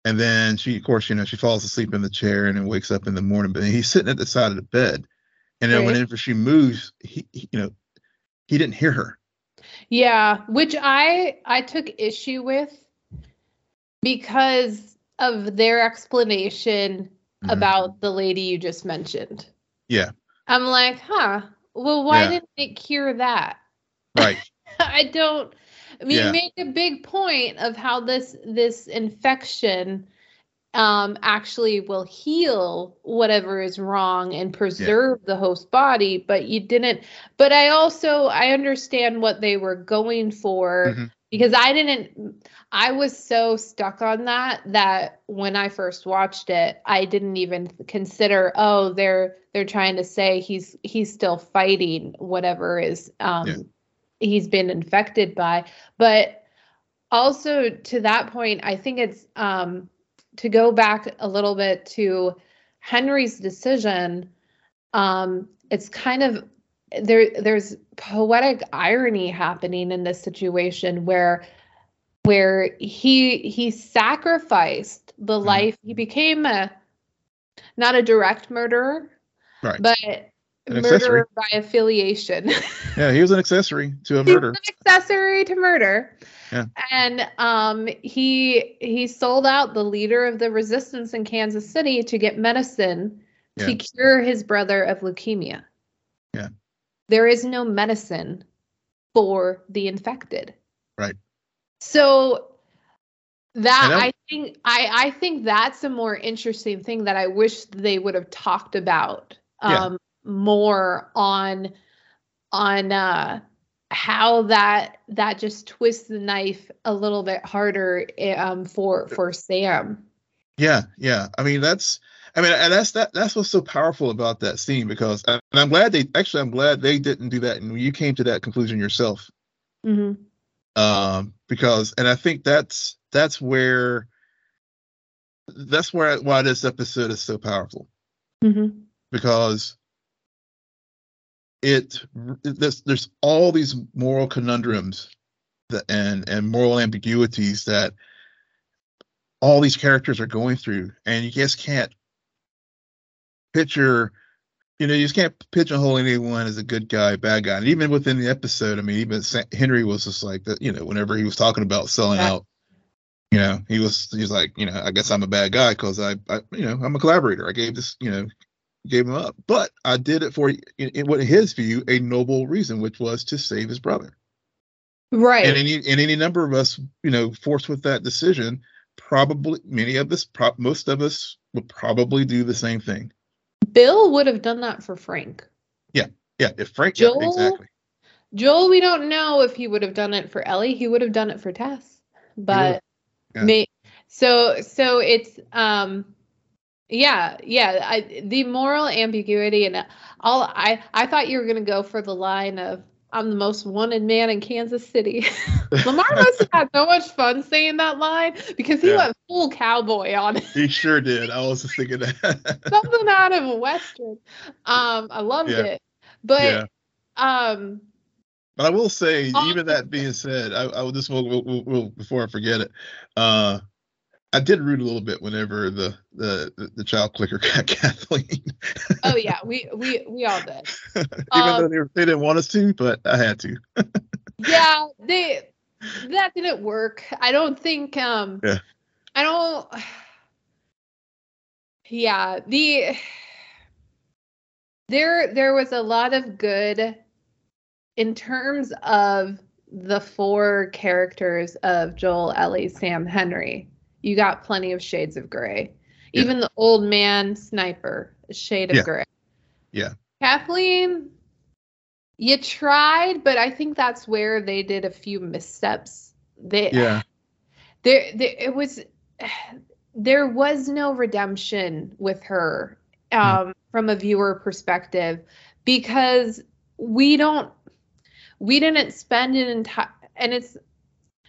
Speaker 2: And then she, of course, you know, she falls asleep in the chair and then wakes up in the morning. But he's sitting at the side of the bed, and then
Speaker 1: Right.
Speaker 2: whenever she moves, he, he, you know, he didn't hear her.
Speaker 1: yeah which i i took issue with because of their explanation
Speaker 2: Mhm.
Speaker 1: about the lady you just mentioned
Speaker 2: Yeah.
Speaker 1: i'm like huh well, why
Speaker 2: Yeah.
Speaker 1: didn't it cure that?
Speaker 2: Right.
Speaker 1: I don't. I mean,
Speaker 2: Yeah.
Speaker 1: you make a big point of how this this infection um, actually will heal whatever is wrong and preserve the host body, but you didn't. But I also I understand what they were going for
Speaker 2: Mhm.
Speaker 1: because I didn't. I was so stuck on that that when I first watched it, I didn't even consider. Oh, they're they're trying to say he's he's still fighting whatever is um,
Speaker 2: Yeah.
Speaker 1: he's been infected by. But also to that point, I think it's um, to go back a little bit to Henry's decision. Um, it's kind of there. There's poetic irony happening in this situation where where he he sacrificed the
Speaker 2: Mhm.
Speaker 1: life. He became a not a direct murderer,
Speaker 2: Right.
Speaker 1: but
Speaker 2: An accessory.
Speaker 1: by affiliation.
Speaker 2: Yeah, he was an accessory to a murder.
Speaker 1: an accessory to murder.
Speaker 2: Yeah.
Speaker 1: And um he he sold out the leader of the resistance in Kansas City to get medicine to cure his brother of leukemia.
Speaker 2: Yeah.
Speaker 1: There is no medicine for the infected.
Speaker 2: Right.
Speaker 1: So that
Speaker 2: that-
Speaker 1: I think I I think that's a more interesting thing that I wish they would have talked about
Speaker 2: Yeah.
Speaker 1: More on on uh how that that just twists the knife a little bit harder eh, um for for Sam.
Speaker 2: Yeah, yeah. I mean, that's. I mean, and that's that. That's what's so powerful about that scene because, and I'm glad they actually. I'm glad they didn't do that, and you came to that conclusion yourself.
Speaker 1: Mm-hmm.
Speaker 2: Um, because, and I think that's that's where. That's where why this episode is so powerful
Speaker 1: Mm-hmm.
Speaker 2: because it there's there's all these moral conundrums that and and moral ambiguities that all these characters are going through and you just can't picture you know you just can't pigeonhole anyone as a good guy bad guy and even within the episode i mean even henry was just like that you know whenever he was talking about selling
Speaker 1: Yeah.
Speaker 2: out you know he was he was like you know i guess i'm a bad guy because I, I you know i'm a collaborator i gave this you know gave him up but i did it for in, in what in his view a noble reason which was to save his brother
Speaker 1: Right.
Speaker 2: and any and any number of us you know forced with that decision probably many of us pro- most of us would probably do the same thing
Speaker 1: Bill would have done that for Frank.
Speaker 2: yeah yeah. if frank yeah, exactly
Speaker 1: Joel, we don't know if he would have done it for Ellie. He would have done it for Tess. But
Speaker 2: Yeah.
Speaker 1: may so so it's um yeah, yeah, I the moral ambiguity and all I I thought you were going to go for the line of I'm the most wanted man in Kansas City. Lamar must have had so much fun saying that line because he
Speaker 2: Yeah.
Speaker 1: went full cowboy on it.
Speaker 2: he sure did i was just thinking that
Speaker 1: Something out of a western. Um I loved
Speaker 2: Yeah.
Speaker 1: it. But
Speaker 2: yeah
Speaker 1: um
Speaker 2: but i will say
Speaker 1: Um,
Speaker 2: even that being said i, I just will, will, will, will- before i forget it uh I did root a little bit whenever the the the, child clicker got Kathleen,
Speaker 1: oh yeah, we we we all did.
Speaker 2: even
Speaker 1: Um,
Speaker 2: though they, were- they didn't want us to, but I had to.
Speaker 1: yeah they that didn't work i don't think um
Speaker 2: Yeah.
Speaker 1: i don't yeah the there there was a lot of good in terms of the four characters of joel ellie sam henry you got plenty of shades of gray
Speaker 2: Yeah.
Speaker 1: even the old man sniper a shade of
Speaker 2: Yeah.
Speaker 1: gray
Speaker 2: Yeah.
Speaker 1: kathleen you tried, but I think that's where they did a few missteps. They
Speaker 2: Yeah,
Speaker 1: there, there it was there was no redemption with her um from a viewer perspective because we don't we didn't spend an entire and it's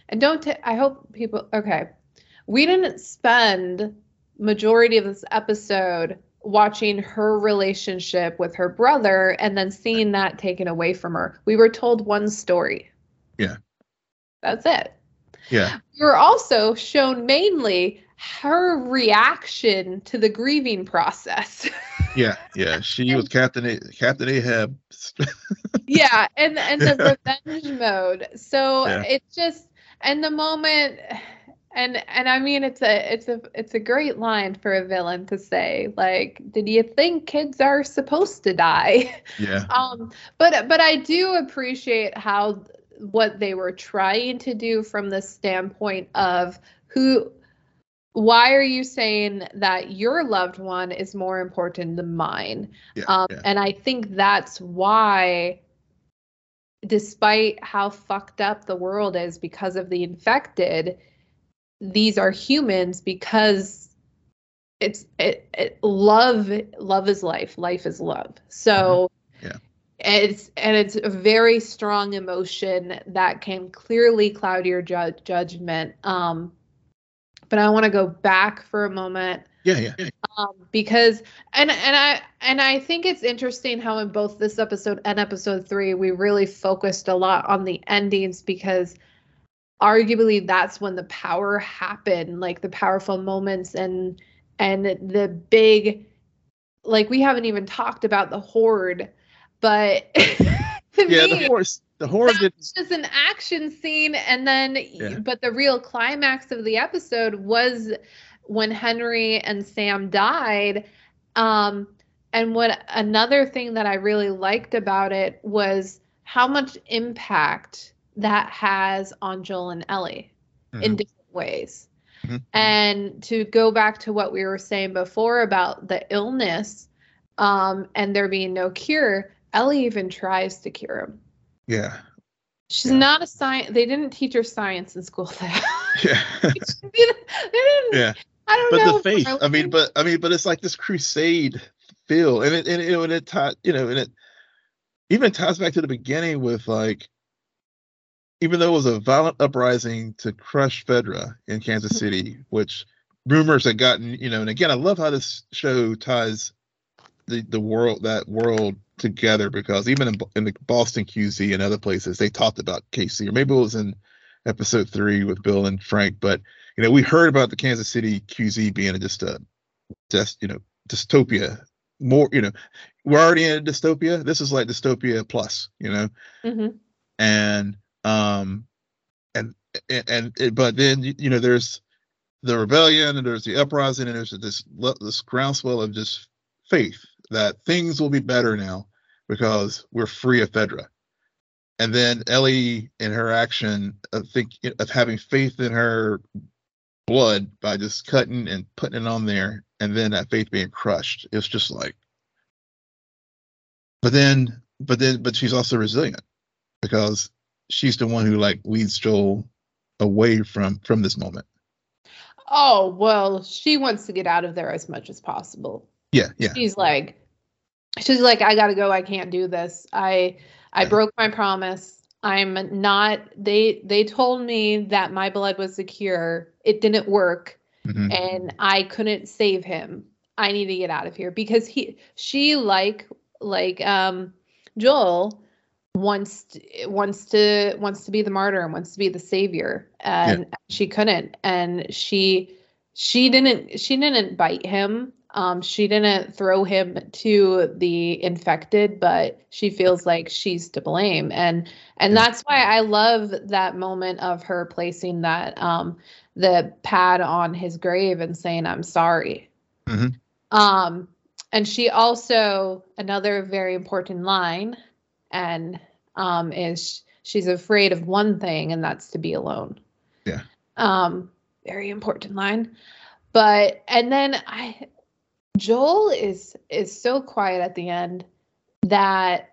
Speaker 1: and don't t- I hope people okay we didn't spend majority of this episode watching her relationship with her brother and then seeing that taken away from her we were told one story
Speaker 2: Yeah.
Speaker 1: that's it
Speaker 2: yeah,
Speaker 1: we were also shown mainly her reaction to the grieving process.
Speaker 2: yeah, yeah. She was Captain A- Captain Ahab.
Speaker 1: yeah, and and the revenge mode. So
Speaker 2: Yeah.
Speaker 1: it's just and the moment and and I mean it's a it's a it's a great line for a villain to say like did you think kids are supposed to die
Speaker 2: Yeah.
Speaker 1: um but but I do appreciate how what they were trying to do from the standpoint of who why are you saying that your loved one is more important than mine
Speaker 2: Yeah.
Speaker 1: um,
Speaker 2: yeah.
Speaker 1: and I think that's why, despite how fucked up the world is because of the infected, these are humans because it's it, it love love is life life is love so
Speaker 2: Mm-hmm. Yeah.
Speaker 1: it's and it's a very strong emotion that can clearly cloud your ju- judgment um but i want to go back for a moment
Speaker 2: Yeah. Yeah. yeah.
Speaker 1: um, because and and I and I think it's interesting how in both this episode and episode three we really focused a lot on the endings because arguably that's when the power happened, like the powerful moments and and the big like we haven't even talked about the horde, but
Speaker 2: Yeah.
Speaker 1: me,
Speaker 2: The horse. The horror did.
Speaker 1: it's just an action scene and then
Speaker 2: Yeah.
Speaker 1: but the real climax of the episode was when henry and sam died um and what another thing that i really liked about it was how much impact that has on joel and ellie in
Speaker 2: Mhm.
Speaker 1: different ways
Speaker 2: Mhm.
Speaker 1: and to go back to what we were saying before about the illness um and there being no cure ellie even tries to cure him
Speaker 2: Yeah.
Speaker 1: She's
Speaker 2: Yeah.
Speaker 1: not a science. They didn't teach her science in school.
Speaker 2: Yeah.
Speaker 1: they didn't.
Speaker 2: yeah.
Speaker 1: I don't
Speaker 2: but
Speaker 1: know.
Speaker 2: But the faith i mean but i mean but it's like this crusade feel and it and, you know, and it ties you know and it even ties back to the beginning with like even though it was a violent uprising to crush fedra in kansas
Speaker 1: Mm-hmm.
Speaker 2: city which rumors had gotten you know and again i love how this show ties the the world that world together because even in, in the boston qz and other places they talked about kc or maybe it was in episode three with bill and frank but you know, we heard about the Kansas City QZ being just a just you know dystopia. More, you know, we're already in a dystopia. This is like dystopia plus, you know,
Speaker 1: Mhm.
Speaker 2: and um, and and, and it, but then you you know there's the rebellion and there's the uprising and there's this this groundswell of just faith that things will be better now because we're free of Fedra. And then Ellie in her action of think of having faith in her blood by just cutting and putting it on there and then that faith being crushed it's just like but then but then but she's also resilient because she's the one who like leads joel away from from this moment
Speaker 1: Oh well, she wants to get out of there as much as possible.
Speaker 2: yeah yeah
Speaker 1: She's like, she's like, I gotta go. I can't do this. I I
Speaker 2: Yeah.
Speaker 1: broke my promise. I'm not. They they told me that my blood was the cure. It didn't work.
Speaker 2: Mhm.
Speaker 1: and I couldn't save him. I need to get out of here because he she like like um Joel wants to, wants to wants to be the martyr and wants to be the savior and she couldn't and she she didn't she didn't bite him um she didn't throw him to the infected but she feels like she's to blame and and
Speaker 2: Yeah.
Speaker 1: that's why I love that moment of her placing that um the pad on his grave and saying I'm sorry.
Speaker 2: Mhm.
Speaker 1: Um and she also another very important line and um is she's afraid of one thing and that's to be alone.
Speaker 2: Yeah.
Speaker 1: Um very important line. But and then I Joel is is so quiet at the end that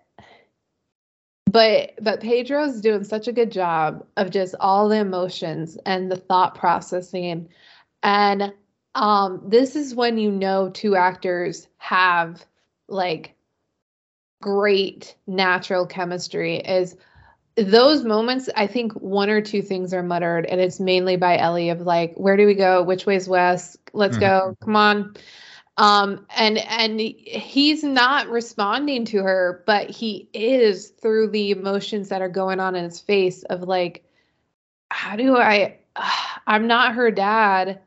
Speaker 1: but but Pedro's doing such a good job of just all the emotions and the thought processing and um this is when you know two actors have like great natural chemistry is those moments i think one or two things are muttered and it's mainly by ellie of like where do we go? Which way's west? Let's
Speaker 2: Mhm.
Speaker 1: go come on. Um and and he's not responding to her but he is through the emotions that are going on in his face of like how do i i'm not her dad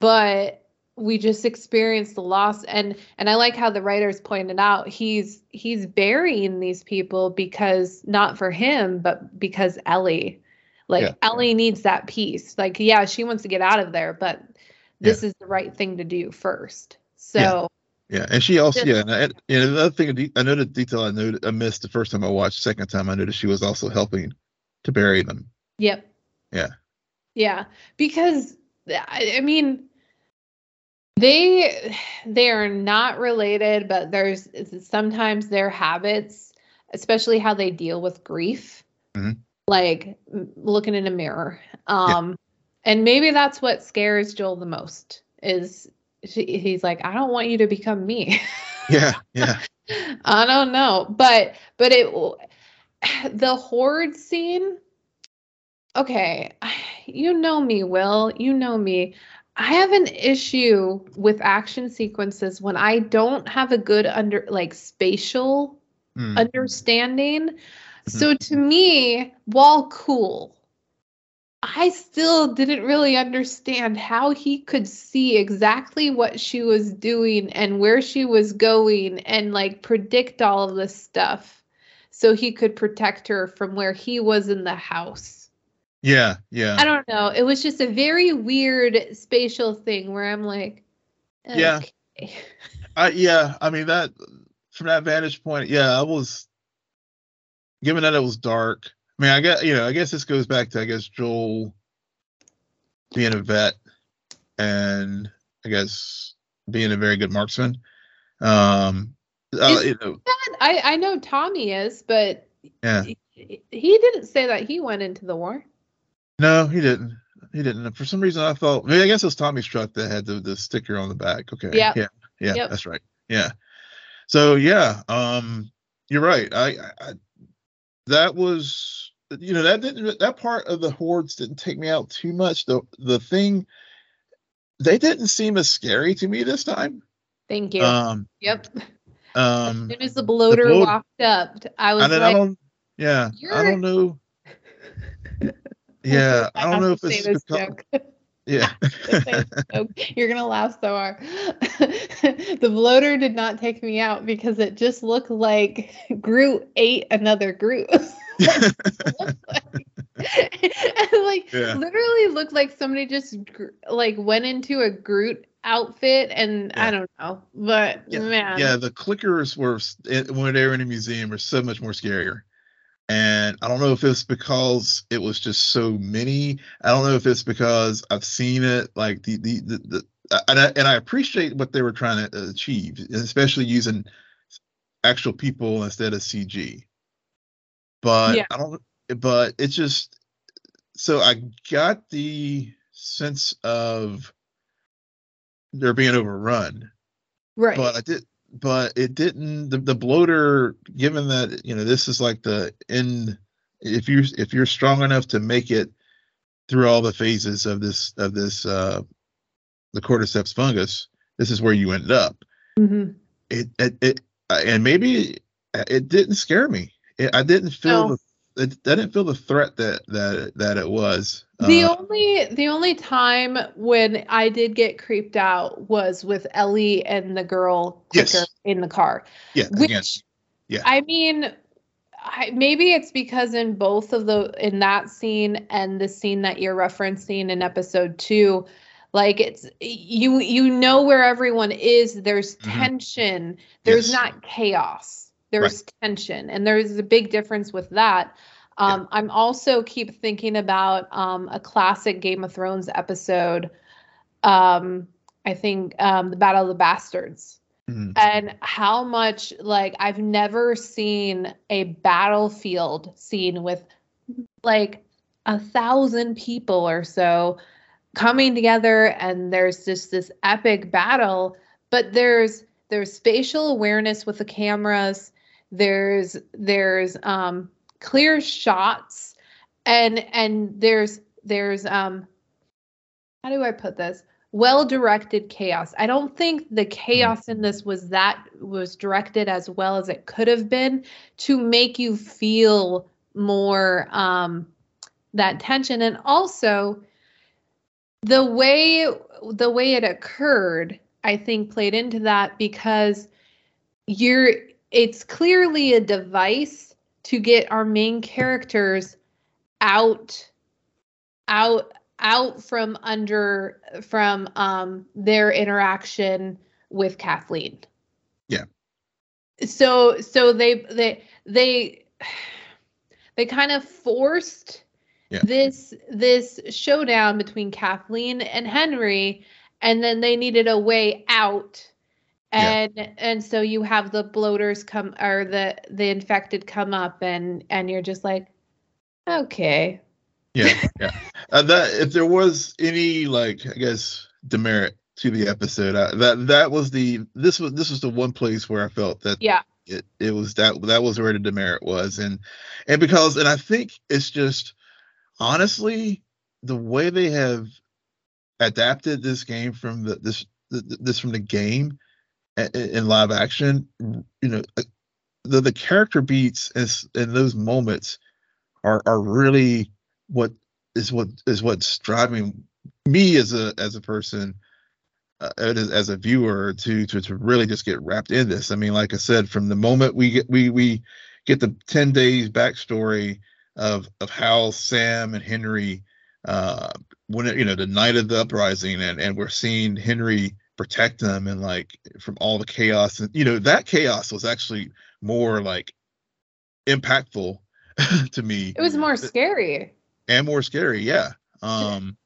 Speaker 1: but we just experienced the loss and and i like how the writers pointed out he's he's burying these people because not for him but because ellie Like
Speaker 2: Yeah.
Speaker 1: Ellie needs that peace. Like, yeah, she wants to get out of there, but this is the right thing to do first. So
Speaker 2: Yeah, and she also
Speaker 1: Just-
Speaker 2: yeah, and, I, and another thing, I noted detail I noted I missed the first time I watched. Second time I noticed she was also helping to bury them.
Speaker 1: Yep.
Speaker 2: Yeah.
Speaker 1: Yeah, because I I mean they they are not related, but there's sometimes their habits, especially how they deal with grief.
Speaker 2: Mhm.
Speaker 1: Like looking in a mirror. Um and maybe that's what scares Joel the most is she, he's like I don't want you to become me.
Speaker 2: Yeah, yeah,
Speaker 1: I don't know, but but it the horde scene. Okay, you know me, Will. You know me. I have an issue with action sequences when I don't have a good under like spatial
Speaker 2: Mm,
Speaker 1: understanding. So to me, while cool, I still didn't really understand how he could see exactly what she was doing and where she was going and like predict all of this stuff so he could protect her from where he was in the house.
Speaker 2: Yeah, yeah.
Speaker 1: I don't know. It was just a very weird spatial thing where I'm like,
Speaker 2: Yeah. I yeah, I mean that from that vantage point, yeah, I was given that it was dark. I mean, I guess you know, I guess this goes back to I guess Joel being a vet and I guess being a very good marksman. Um, uh, you know,
Speaker 1: I I know Tommy is, but
Speaker 2: yeah,
Speaker 1: he, he didn't say that he went into the war.
Speaker 2: No, he didn't. He didn't. For some reason, I thought. I, mean, I guess it was Tommy's truck that had the, the sticker on the back. Okay.
Speaker 1: Yep.
Speaker 2: Yeah. Yeah.
Speaker 1: Yep.
Speaker 2: That's right. Yeah. So yeah, um, you're right. I, I, I that was you know that didn't that part of the hordes didn't take me out too much. The the thing they didn't seem as scary to me this time.
Speaker 1: Thank you.
Speaker 2: Um.
Speaker 1: yep.
Speaker 2: Um.
Speaker 1: as soon as the bloater
Speaker 2: bloat-
Speaker 1: walked up, I was
Speaker 2: I, I
Speaker 1: like,
Speaker 2: don't. Yeah. I don't know. Yeah. I don't know if it's because,
Speaker 1: joke.
Speaker 2: yeah.
Speaker 1: You're gonna laugh so hard. the bloater did not take me out because it just looked like Groot ate another Groot. Like- like
Speaker 2: Yeah.
Speaker 1: literally looked like somebody just like went into a Groot outfit and I don't know, but
Speaker 2: Yeah,
Speaker 1: man,
Speaker 2: yeah, the clickers were when they were in a museum were so much more scarier. And I don't know if it's because it was just so many. I don't know if it's because I've seen it like the the the, the uh, and I, and I appreciate what they were trying to achieve, especially using actual people instead of CG. But
Speaker 1: Yeah.
Speaker 2: I don't. But it's just so I got the sense of they're being overrun
Speaker 1: right.
Speaker 2: but I did, but it didn't. The, the bloater, given that you know this is like the end, if you if you're strong enough to make it through all the phases of this of this uh the cordyceps fungus, this is where you end up.
Speaker 1: Mhm.
Speaker 2: It it, it and maybe it didn't scare me. It, I didn't feel
Speaker 1: No.
Speaker 2: the it, I didn't feel the threat that that that it was.
Speaker 1: The
Speaker 2: Uh,
Speaker 1: only the only time when I did get creeped out was with Ellie and the girl
Speaker 2: Yes.
Speaker 1: in the car.
Speaker 2: yeah,
Speaker 1: Which
Speaker 2: again, yeah.
Speaker 1: I mean, I, maybe it's because in both of the in that scene and the scene that you're referencing in episode two, like it's you you know where everyone is. There's
Speaker 2: Mhm.
Speaker 1: tension. There's
Speaker 2: Yes.
Speaker 1: not chaos. There's tension, and there's a big difference with that. Um, I'm also keep thinking about um, a classic Game of Thrones episode. Um, I think um, the Battle of the Bastards
Speaker 2: Mhm.
Speaker 1: and how much like I've never seen a battlefield scene with like a thousand people or so coming together and there's just this epic battle but there's there's spatial awareness with the cameras there's there's um clear shots and and there's there's um how do I put this? Well directed chaos. I don't think the chaos in this was that was directed as well as it could have been to make you feel more um that tension and also the way the way it occurred I think played into that because you're it's clearly a device to get our main characters out out out from under from um their interaction with Kathleen.
Speaker 2: Yeah.
Speaker 1: So so they they they they kind of forced
Speaker 2: Yeah.
Speaker 1: this this showdown between Kathleen and Henry and then they needed a way out
Speaker 2: Yeah.
Speaker 1: and and so you have the bloaters come or the the infected come up and and you're just like okay
Speaker 2: Yeah, yeah. Uh, that if there was any like I guess demerit to the episode, uh, that that was the this was this was the one place where I felt that
Speaker 1: yeah
Speaker 2: it, it was that that was where the demerit was and and because and I think it's just honestly the way they have adapted this game from the this th- this from the game i- i- in live action you know uh, the the character beats is in those moments are are really what is what is what's driving me as a as a person uh, as, a viewer to, to to really just get wrapped in this. I mean, like I said, from the moment we get we we get the ten days backstory of of how Sam and Henry, uh, when it, you know the night of the uprising, and and we're seeing Henry protect them and like from all the chaos, and you know that chaos was actually more like impactful to me
Speaker 1: it was more scary
Speaker 2: and more scary. Yeah. Um.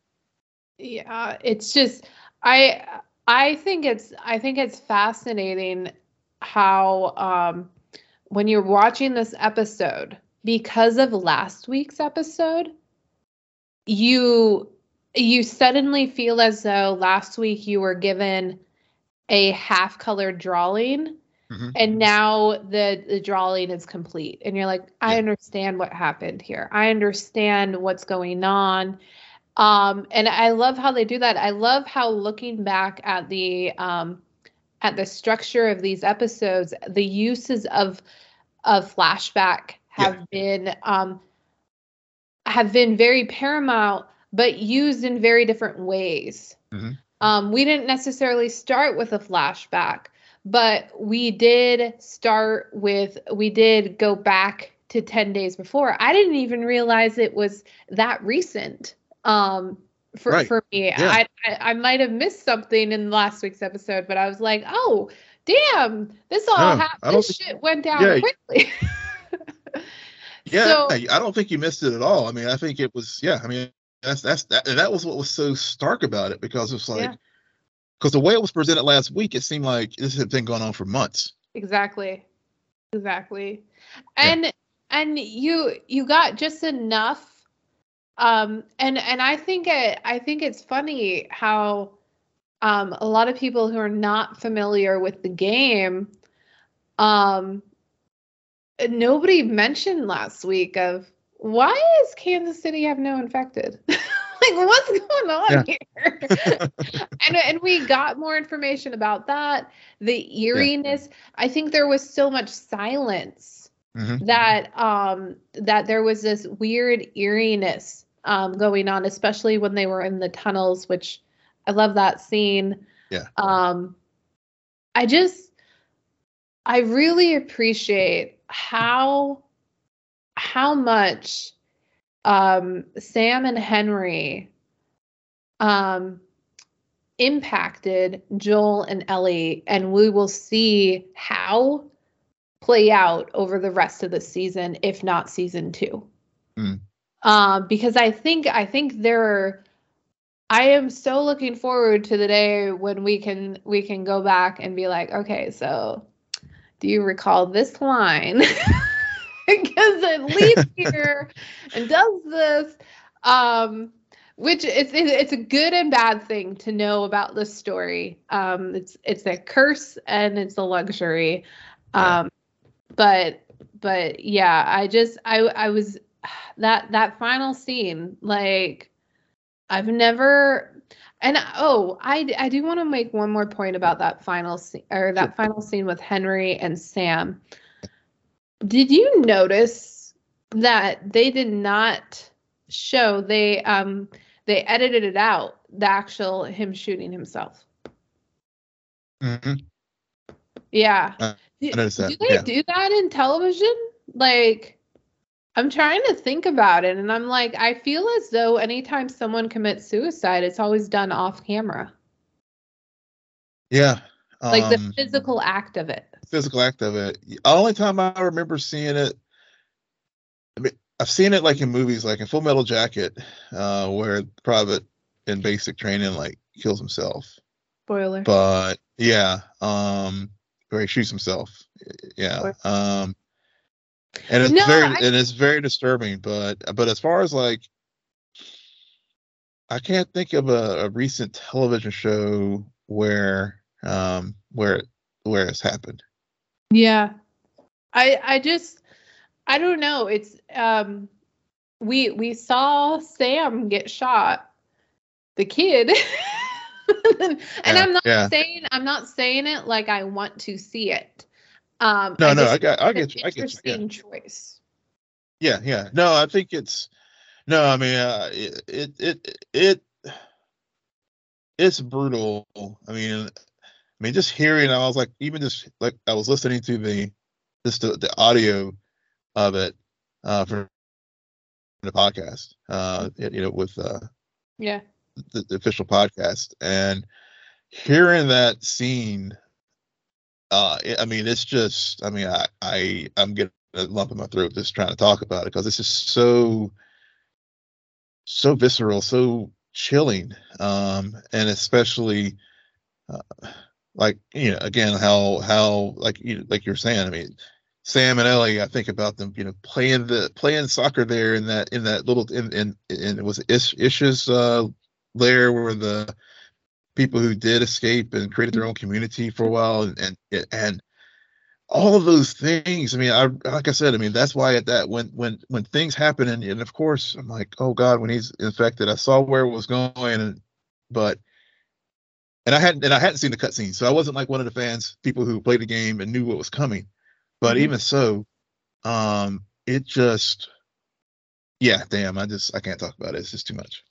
Speaker 1: yeah it's just i i think it's i think it's fascinating how um when you're watching this episode because of last week's episode you you suddenly feel as though last week you were given a half colored drawing
Speaker 2: Mhm.
Speaker 1: and now the the drawing is complete. And you're like i
Speaker 2: Yeah.
Speaker 1: understand what happened here. I understand what's going on. Um and i love how they do that. I love how looking back at the um at the structure of these episodes the uses of of flashback have been um have been very paramount but used in very different ways
Speaker 2: Mhm.
Speaker 1: um we didn't necessarily start with a flashback but we did start with we did go back to 10 days before i didn't even realize it was that recent um for,
Speaker 2: Right.
Speaker 1: for me
Speaker 2: Yeah.
Speaker 1: I, I i might have missed something in last week's episode but i was like oh damn this all
Speaker 2: No,
Speaker 1: happened this
Speaker 2: think-
Speaker 1: shit went down
Speaker 2: Yeah.
Speaker 1: quickly
Speaker 2: Yeah,
Speaker 1: So-
Speaker 2: I don't think you missed it at all. I mean, I think it was. Yeah, I mean, that's that's that. and That was what was so stark about it because it's like
Speaker 1: Yeah.
Speaker 2: because the way it was presented last week, it seemed like this had been going on for months.
Speaker 1: exactly exactly and and you you got just enough um and and i think it i think it's funny how um a lot of people who are not familiar with the game um nobody mentioned last week of why is kansas city have no infected like what's going on
Speaker 2: Yeah.
Speaker 1: here and and we got more information about that the eeriness i think there was so much silence
Speaker 2: Mhm.
Speaker 1: that um that there was this weird eeriness um going on especially when they were in the tunnels which i love that scene
Speaker 2: Yeah.
Speaker 1: um i just i really appreciate how how much um sam and henry um impacted joel and ellie and we will see how play out over the rest of the season, if not season two.
Speaker 2: Mm.
Speaker 1: Um, because I think I think there are I am so looking forward to the day when we can we can go back and be like, okay, so do you recall this line? because it leaves here and does this. Um which it's it's a good and bad thing to know about this story. Um it's it's a curse and it's a luxury. Um but but yeah, I just I I was that that final scene like I've never and oh, I I do want to make one more point about that final scene or that final scene with Henry and Sam. Did you notice that they did not show they um they edited it out the actual him shooting himself.
Speaker 2: Mm-hmm.
Speaker 1: Yeah.
Speaker 2: Uh,
Speaker 1: do,
Speaker 2: I noticed that,
Speaker 1: do they
Speaker 2: yeah.
Speaker 1: do that in television? Like I'm trying to think about it, and I'm like, I feel as though anytime someone commits suicide, it's always done off camera.
Speaker 2: Yeah.
Speaker 1: Like the
Speaker 2: um,
Speaker 1: physical act of it.
Speaker 2: Physical act of it. The only time I remember seeing it, I mean, I've seen it like in movies, like in Full Metal Jacket, uh, where private in basic training like kills himself.
Speaker 1: Spoiler.
Speaker 2: But yeah, um, where he shoots himself. Yeah. Um, and it's
Speaker 1: No,
Speaker 2: very
Speaker 1: I-
Speaker 2: and it's very disturbing. But but as far as like, I can't think of a, a recent television show where um where where it's happened.
Speaker 1: Yeah. I I just I don't know. It's um we we saw Sam get shot, the kid. and
Speaker 2: Yeah,
Speaker 1: I'm not
Speaker 2: yeah.
Speaker 1: saying I'm not saying it like I want to see it. Um
Speaker 2: No, no, I got I get you. I get you.
Speaker 1: Interesting choice.
Speaker 2: Yeah, yeah. No, I think it's no. I mean, uh, it, it, it, it, it's brutal. I mean, I mean, just hearing, I was like, even just like I was listening to the, just the, the audio of it, uh, for the podcast, uh, you know, with uh,
Speaker 1: Yeah.
Speaker 2: the, the official podcast, and hearing that scene, uh, I mean, it's just, I mean, I, I, I'm getting a lump in my throat just trying to talk about it because it's just so, so visceral, so chilling, um, and especially, uh, like you know, again, how how like you like you're saying, I mean. Sam and Ellie, I think about them, you know, playing the playing soccer there in that in that little in in, in was it Ish, Ish's uh lair where the people who did escape and created their own community for a while and and, and all of those things i mean i like i said i mean that's why at that when when when things happen and, and of course i'm like oh god when he's infected i saw where it was going and but and i hadn't and i hadn't seen the cutscene so i wasn't like one of the fans people who played the game and knew what was coming. But
Speaker 1: Mhm.
Speaker 2: even so um it just yeah damn i just i can't talk about it. It's just too much.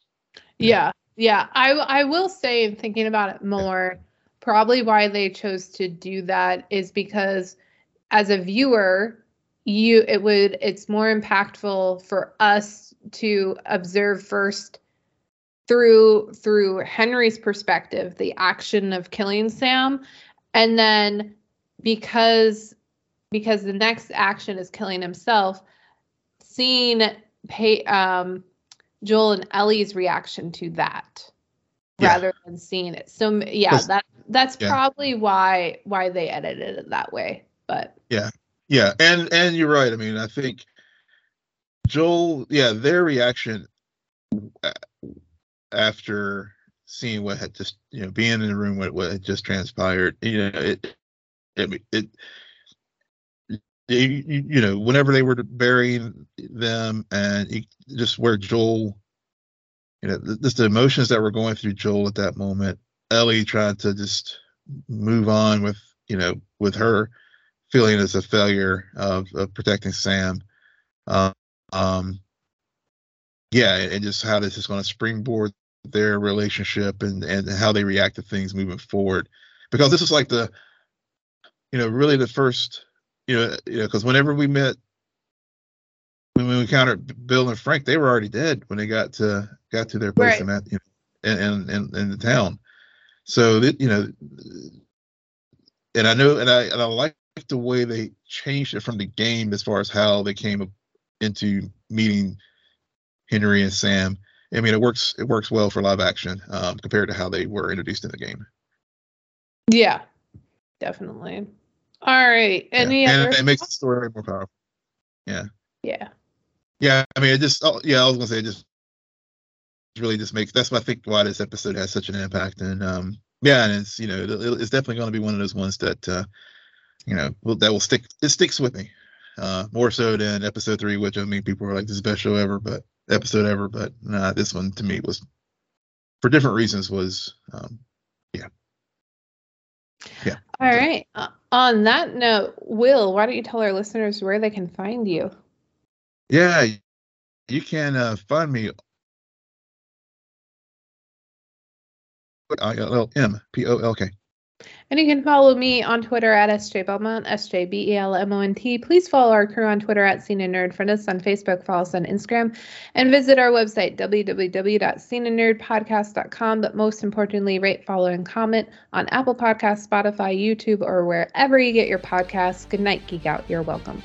Speaker 1: Yeah, yeah. I I will say, in thinking about it more, probably why they chose to do that is because, as a viewer, you it would it's more impactful for us to observe first through through Henry's perspective, the action of killing Sam, and then because because the next action is killing himself, seeing pay um Joel and Ellie's reaction to that
Speaker 2: Yeah.
Speaker 1: rather than seeing it. So yeah, that that's
Speaker 2: yeah.
Speaker 1: probably why why they edited it that way. But
Speaker 2: Yeah, yeah, and and you're right. I mean, I think Joel, yeah, their reaction a- after seeing what had just you know being in the room what what had just transpired, you know, it it it. You, know, whenever they were burying them, and just where Joel, you know, just the emotions that were going through Joel at that moment, Ellie trying to just move on with, you know, with her, feeling as a failure of, of protecting Sam. Um, um, yeah, and just how this is going to springboard their relationship and and how they react to things moving forward. Because this is like the, you know, really the first, you know, you know, because whenever we met, when we encountered Bill and Frank, they were already dead when they got to got to their place
Speaker 1: Right.
Speaker 2: in that, you know, in, in in in the town. So that you know, and I know, and I and I like the way they changed it from the game as far as how they came into meeting Henry and Sam. I mean, it works. It works well for live action um, compared to how they were introduced in the game.
Speaker 1: yeah, definitely. All right.
Speaker 2: Yeah.
Speaker 1: Any
Speaker 2: and
Speaker 1: other
Speaker 2: it makes the story more powerful.
Speaker 1: yeah.
Speaker 2: Yeah, Yeah. I mean, it just. Oh, yeah, I was gonna say, it just really just makes. That's why I think why this episode has such an impact, and um, yeah, and it's you know, it, it's definitely going to be one of those ones that, uh, you know, will, that will stick. It sticks with me, uh, more so than episode three, which I mean, people were like, "This is the best show ever," but episode ever, but nah, this one to me was, for different reasons, was, um, yeah. Yeah.
Speaker 1: All right. Uh, on that note, Will, why don't you tell our listeners where they can find you?
Speaker 2: yeah, you can uh, find me. I L M P O L K
Speaker 1: And you can follow me on Twitter at SJ Belmont, S-J-B-E-L-M-O-N-T. Please follow our crew on Twitter at Scene Nerd. Friend us on Facebook, follow us on Instagram, and visit our website, www.sceneandnerdpodcast.com. But most importantly, rate, follow, and comment on Apple Podcasts, Spotify, YouTube, or wherever you get your podcasts. Good night, Geek Out. You're welcome.